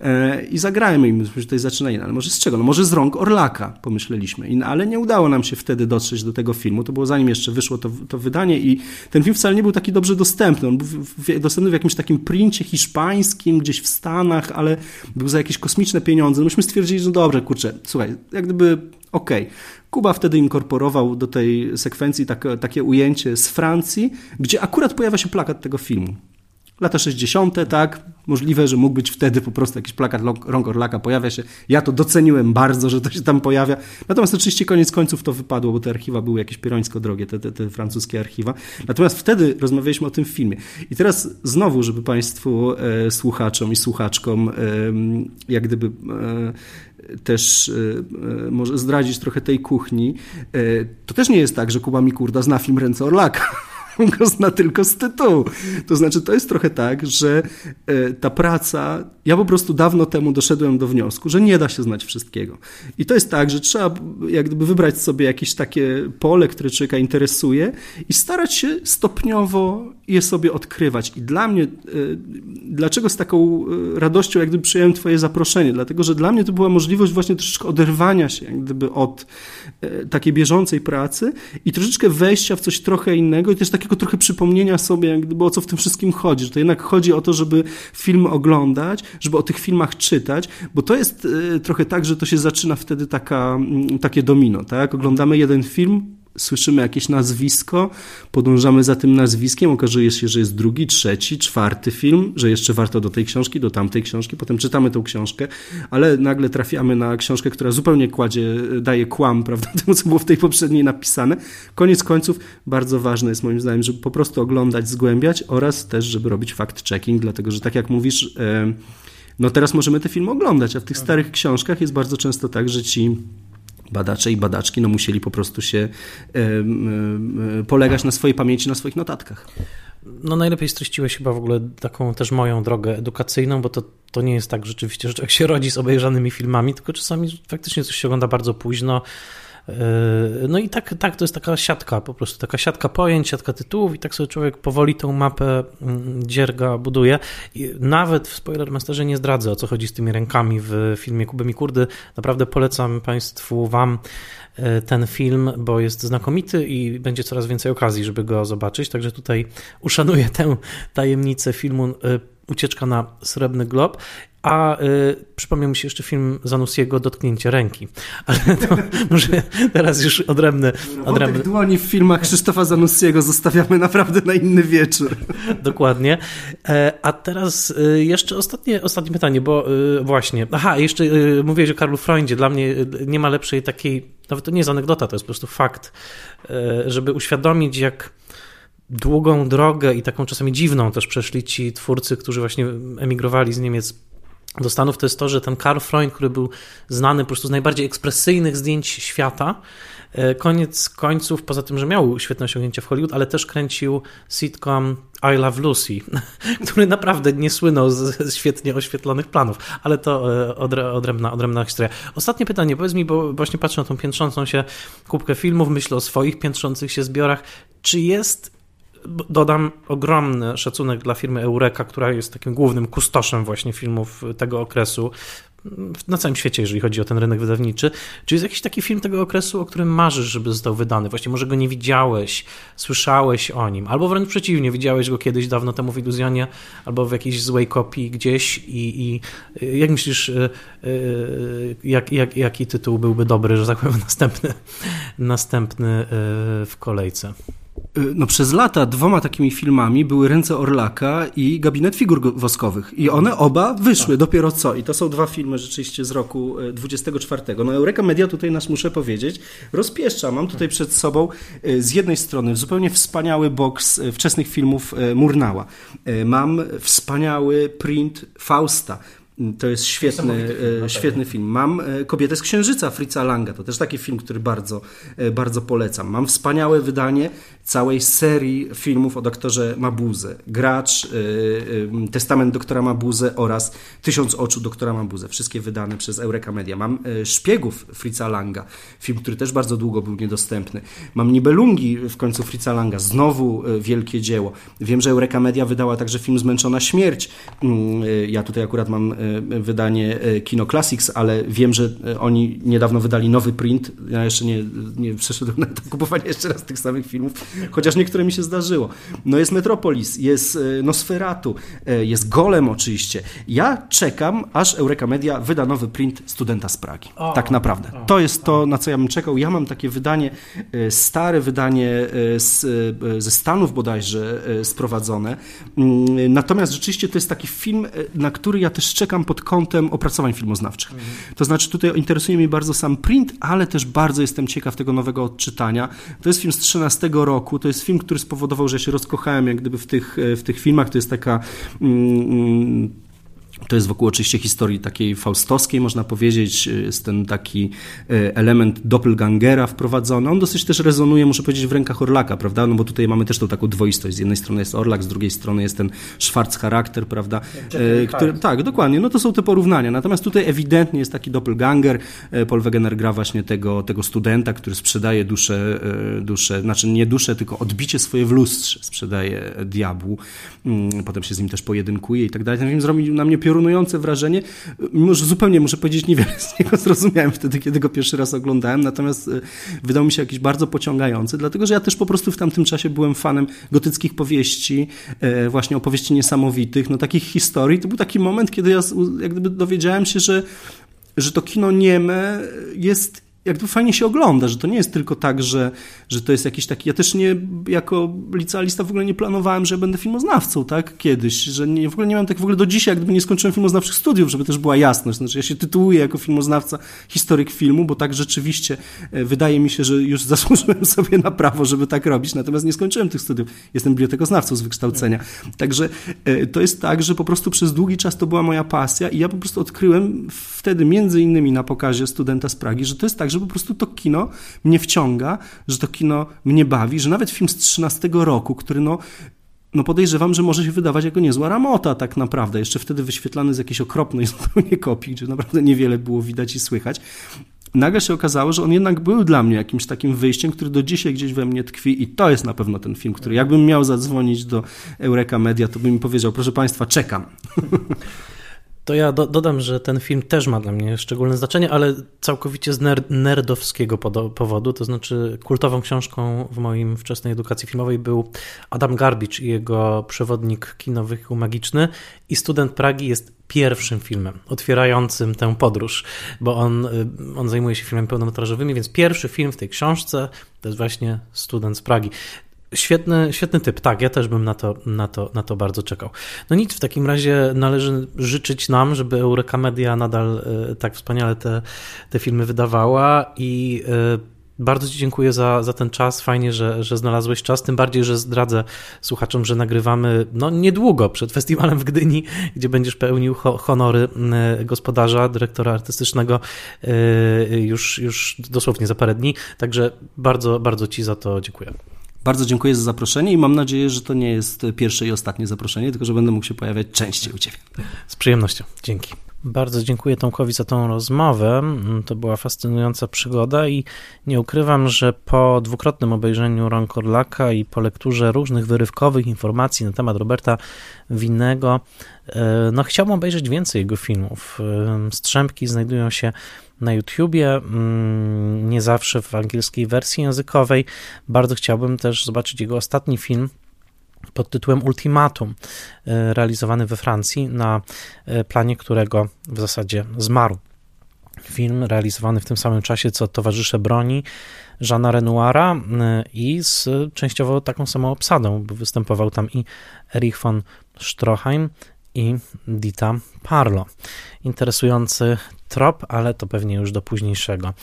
e, i zagrajmy im, tutaj zaczyna inna. Ale może z czego? No może z rąk Orlaka, pomyśleliśmy. I, ale nie udało nam się wtedy dotrzeć do tego filmu. To było zanim jeszcze wyszło to, to wydanie i ten film wcale nie był taki dobrze dostępny. On był w, dostępny w jakimś takim princie hiszpańskim, gdzieś w Stanach, ale był za jakieś kosmiczne pieniądze. No myśmy stwierdzili, że no dobrze, kurczę, słuchaj, jak gdyby okej. Okay. Kuba wtedy inkorporował do tej sekwencji tak, takie ujęcie z Francji, gdzie akurat pojawia się plakat tego filmu. Lata 60., tak, możliwe, że mógł być wtedy po prostu jakiś plakat rąk Orlaka pojawia się. Ja to doceniłem bardzo, że to się tam pojawia. Natomiast oczywiście koniec końców to wypadło, bo te archiwa były jakieś pierońsko drogie, te, te, te francuskie archiwa. Natomiast wtedy rozmawialiśmy o tym filmie. I teraz znowu, żeby Państwu e, słuchaczom i słuchaczkom e, jak gdyby e, też e, e, może zdradzić trochę tej kuchni, e, to też nie jest tak, że Kuba Mikurda zna film Ręce Orlaka go zna tylko z tytułu. To znaczy, to jest trochę tak, że e, ta praca, ja po prostu dawno temu doszedłem do wniosku, że nie da się znać wszystkiego. I to jest tak, że trzeba jak gdyby wybrać sobie jakieś takie pole, które człowieka interesuje i starać się stopniowo je sobie odkrywać. I dla mnie, e, dlaczego z taką e, radością jak gdyby przyjąłem twoje zaproszenie? Dlatego, że dla mnie to była możliwość właśnie troszeczkę oderwania się jak gdyby od takiej bieżącej pracy i troszeczkę wejścia w coś trochę innego i też takiego trochę przypomnienia sobie, jak gdyby o co w tym wszystkim chodzi, że to jednak chodzi o to, żeby film oglądać, żeby o tych filmach czytać, bo to jest e, trochę tak, że to się zaczyna wtedy taka, mm, takie domino, tak? Oglądamy jeden film, słyszymy jakieś nazwisko, podążamy za tym nazwiskiem, okazuje się, że jest drugi, trzeci, czwarty film, że jeszcze warto do tej książki, do tamtej książki, potem czytamy tą książkę, ale nagle trafiamy na książkę, która zupełnie kładzie, daje kłam, *laughs* prawda, temu, co było w tej poprzedniej napisane. Koniec końców bardzo ważne jest moim zdaniem, żeby po prostu oglądać, zgłębiać oraz też, żeby robić fact-checking, dlatego, że tak jak mówisz, no teraz możemy te filmy oglądać, a w tych starych książkach jest bardzo często tak, że ci badacze i badaczki no, musieli po prostu się polegać na swojej pamięci, na swoich notatkach. No najlepiej streściłeś chyba w ogóle taką też moją drogę edukacyjną, bo to, to nie jest tak rzeczywiście, że człowiek się rodzi z obejrzanymi filmami, tylko czasami faktycznie coś się ogląda bardzo późno, no i tak, tak, to jest taka siatka, po prostu taka siatka pojęć, siatka tytułów i tak sobie człowiek powoli tą mapę mm, dzierga buduje. I nawet w Spoilermasterze nie zdradzę, o co chodzi z tymi rękami w filmie Kuby Mikurdy. Naprawdę polecam Państwu, Wam yy, ten film, bo jest znakomity i będzie coraz więcej okazji, żeby go zobaczyć. Także tutaj uszanuję tę tajemnicę filmu yy, Ucieczka na Srebrny Glob. A y, przypomniał mi się jeszcze film Zanussiego Dotknięcie ręki. *laughs* Ale to może teraz już odrębny... odrębny... dłoni w filmach Krzysztofa Zanussiego zostawiamy naprawdę na inny wieczór. *laughs* Dokładnie. E, a teraz y, jeszcze ostatnie, ostatnie pytanie, bo y, właśnie... Aha, jeszcze y, mówiłeś o Karlu Freundzie. Dla mnie nie ma lepszej takiej... Nawet to nie jest anegdota, to jest po prostu fakt, żeby uświadomić, jak długą drogę i taką czasami dziwną też przeszli ci twórcy, którzy właśnie emigrowali z Niemiec do Stanów, to jest to, że ten Karl Freund, który był znany po prostu z najbardziej ekspresyjnych zdjęć świata, e, koniec końców, poza tym, że miał świetne osiągnięcia w Hollywood, ale też kręcił sitcom I Love Lucy, *laughs* który naprawdę nie słynął z świetnie oświetlonych planów, ale to e, odrębna, odrębna historia. Ostatnie pytanie, powiedz mi, bo właśnie patrzę na tą piętrzącą się kubkę filmów, myślę o swoich piętrzących się zbiorach, czy jest dodam ogromny szacunek dla firmy Eureka, która jest takim głównym kustoszem właśnie filmów tego okresu na całym świecie, jeżeli chodzi o ten rynek wydawniczy. Czy jest jakiś taki film tego okresu, o którym marzysz, żeby został wydany? Właśnie może go nie widziałeś, słyszałeś o nim, albo wręcz przeciwnie, widziałeś go kiedyś dawno temu w Iluzjonie, albo w jakiejś złej kopii gdzieś i, i jak myślisz, y, y, jak, jak, jaki tytuł byłby dobry, że tak powiem, *laughs* następny, następny y, w kolejce? Y, no przez lata dwoma takimi filmami były Ręce Orlaka i Gabinet Figur Woskowych. I one oba wyszły tak. dopiero co. I to są dwa filmy rzeczywiście z roku 24. Y, no Eureka Media tutaj nas muszę powiedzieć rozpieszcza. Mam tutaj przed sobą y, z jednej strony zupełnie wspaniały boks wczesnych filmów Murnała. Mam wspaniały print Fausta. To jest świetny, film, świetny film. Mam Kobietę z Księżyca Fritza Langa. To też taki film, który bardzo, bardzo polecam. Mam wspaniałe wydanie całej serii filmów o doktorze Mabuse. Gracz, Testament doktora Mabuse oraz Tysiąc oczu doktora Mabuse. Wszystkie wydane przez Eureka Media. Mam Szpiegów Fritza Langa, film, który też bardzo długo był niedostępny. Mam Nibelungi w końcu Fritza Langa, znowu wielkie dzieło. Wiem, że Eureka Media wydała także film Zmęczona śmierć. Mm, ja tutaj akurat mam wydanie Kino Classics, ale wiem, że oni niedawno wydali nowy print. Ja jeszcze nie, nie przeszedłem na to kupowanie jeszcze raz tych samych filmów chociaż niektóre mi się zdarzyło. No jest Metropolis, jest e, Nosferatu, e, jest Golem oczywiście. Ja czekam, aż Eureka Media wyda nowy print Studenta z Pragi. O, tak naprawdę. O, to jest to, na co ja bym czekał. Ja mam takie wydanie, e, stare wydanie z, ze Stanów bodajże sprowadzone. Mm, natomiast rzeczywiście to jest taki film, na który ja też czekam pod kątem opracowań filmoznawczych. Mhm. To znaczy tutaj interesuje mnie bardzo sam print, ale też bardzo jestem ciekaw tego nowego odczytania. To jest film z 13 roku. To jest film, który spowodował, że się rozkochałem jak gdyby w tych, w tych filmach. To jest taka mm, mm to jest wokół oczywiście historii takiej faustowskiej, można powiedzieć. Jest ten taki e, element doppelgangera wprowadzony. On dosyć też rezonuje, muszę powiedzieć, w rękach Orlaka, prawda? No bo tutaj mamy też tą taką dwoistość. Z jednej strony jest Orlak, z drugiej strony jest ten Schwarz charakter, prawda? E, który, tak, dokładnie. No to są te porównania. Natomiast tutaj ewidentnie jest taki doppelganger. Paul Wegener gra właśnie tego, tego studenta, który sprzedaje duszę, duszę, znaczy nie duszę, tylko odbicie swoje w lustrze sprzedaje diabłu. Mm, potem się z nim też pojedynkuje i tak dalej. Ten film zrobił na mnie piorunujące wrażenie, mimo że zupełnie, muszę powiedzieć, niewiele z niego *laughs* zrozumiałem wtedy, kiedy go pierwszy raz oglądałem, natomiast e, wydał mi się jakiś bardzo pociągający, dlatego że ja też po prostu w tamtym czasie byłem fanem gotyckich powieści, e, właśnie opowieści niesamowitych, no takich historii. To był taki moment, kiedy ja jak gdyby dowiedziałem się, że że to kino nieme jest jakby fajnie się ogląda, że to nie jest tylko tak, że, że to jest jakiś taki, ja też nie, jako licealista w ogóle nie planowałem, że będę filmoznawcą, tak, kiedyś, że nie, w ogóle nie mam tak w ogóle do dzisiaj, jak gdyby nie skończyłem filmoznawczych studiów, żeby też była jasność, znaczy ja się tytułuję jako filmoznawca, historyk filmu, bo tak rzeczywiście e, wydaje mi się, że już *laughs* zasłużyłem sobie na prawo, żeby tak robić, natomiast nie skończyłem tych studiów, jestem bibliotekoznawcą z wykształcenia, także e, to jest tak, że po prostu przez długi czas to była moja pasja i ja po prostu odkryłem wtedy między innymi na pokazie studenta z Pragi, że to jest tak, że po prostu to kino mnie wciąga, że to kino mnie bawi, że nawet film z 13 roku, który no no podejrzewam, że może się wydawać jako niezła ramota tak naprawdę, jeszcze wtedy wyświetlany z jakiejś okropnej *laughs* zupełnie kopii, gdzie naprawdę niewiele było widać i słychać. Nagle się okazało, że on jednak był dla mnie jakimś takim wyjściem, który do dzisiaj gdzieś we mnie tkwi i to jest na pewno ten film, który jakbym miał zadzwonić do Eureka Media, to bym mi powiedział, proszę Państwa, czekam. *laughs* To ja do, dodam, że ten film też ma dla mnie szczególne znaczenie, ale całkowicie z ner nerdowskiego powodu. To znaczy, kultową książką w moim wczesnej edukacji filmowej był Adam Garbicz i jego przewodnik kinowy magiczny. I Student Pragi jest pierwszym filmem otwierającym tę podróż, bo on, y, on zajmuje się filmami pełnometrażowymi, więc pierwszy film w tej książce to jest właśnie Student z Pragi. Świetny, świetny typ, tak, ja też bym na to, na, to, na to bardzo czekał. No nic, w takim razie należy życzyć nam, żeby Eureka Media nadal e, tak wspaniale te, te filmy wydawała i e, Bardzo Ci dziękuję za, za ten czas. Fajnie, że, że znalazłeś czas. Tym bardziej, że zdradzę słuchaczom, że nagrywamy no, niedługo przed festiwalem w Gdyni, gdzie będziesz pełnił ho honory gospodarza, dyrektora artystycznego już, już dosłownie za parę dni. Także bardzo, bardzo Ci za to dziękuję. Bardzo dziękuję za zaproszenie i mam nadzieję, że to nie jest pierwsze i ostatnie zaproszenie, tylko że będę mógł się pojawiać częściej u Ciebie. Z przyjemnością. Dzięki. Bardzo dziękuję Tomkowi za tą rozmowę. To była fascynująca przygoda i nie ukrywam, że po dwukrotnym obejrzeniu Ron Korlaka i po lekturze różnych wyrywkowych informacji na temat Roberta Winnego, e, no chciałbym obejrzeć więcej jego filmów. E, strzępki znajdują się na YouTubie, mm, nie zawsze w angielskiej wersji językowej. Bardzo chciałbym też zobaczyć jego ostatni film, pod tytułem Ultimatum, e, realizowany we Francji, na e, planie którego w zasadzie zmarł. Film realizowany w tym samym czasie co Towarzysze Broni Jeana Renoira e, i z częściowo taką samą obsadą, bo występował tam i Erich von Stroheim i Dita Parlo. Interesujący trop, ale to pewnie już do późniejszego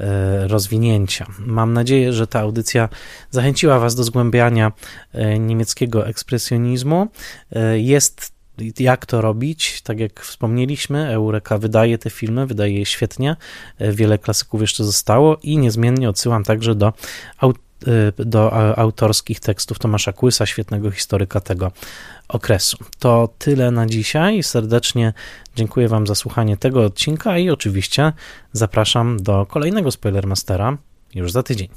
e, rozwinięcia. Mam nadzieję, że ta audycja zachęciła Was do zgłębiania e, niemieckiego ekspresjonizmu. E, jest jak to robić. Tak jak wspomnieliśmy, Eureka wydaje te filmy, wydaje je świetnie. Wiele klasyków jeszcze zostało i niezmiennie odsyłam także do, do autorskich tekstów Tomasza Kłysa, świetnego historyka tego okresu. To tyle na dzisiaj. Serdecznie dziękuję Wam za słuchanie tego odcinka i oczywiście zapraszam do kolejnego Spoilermastera już za tydzień.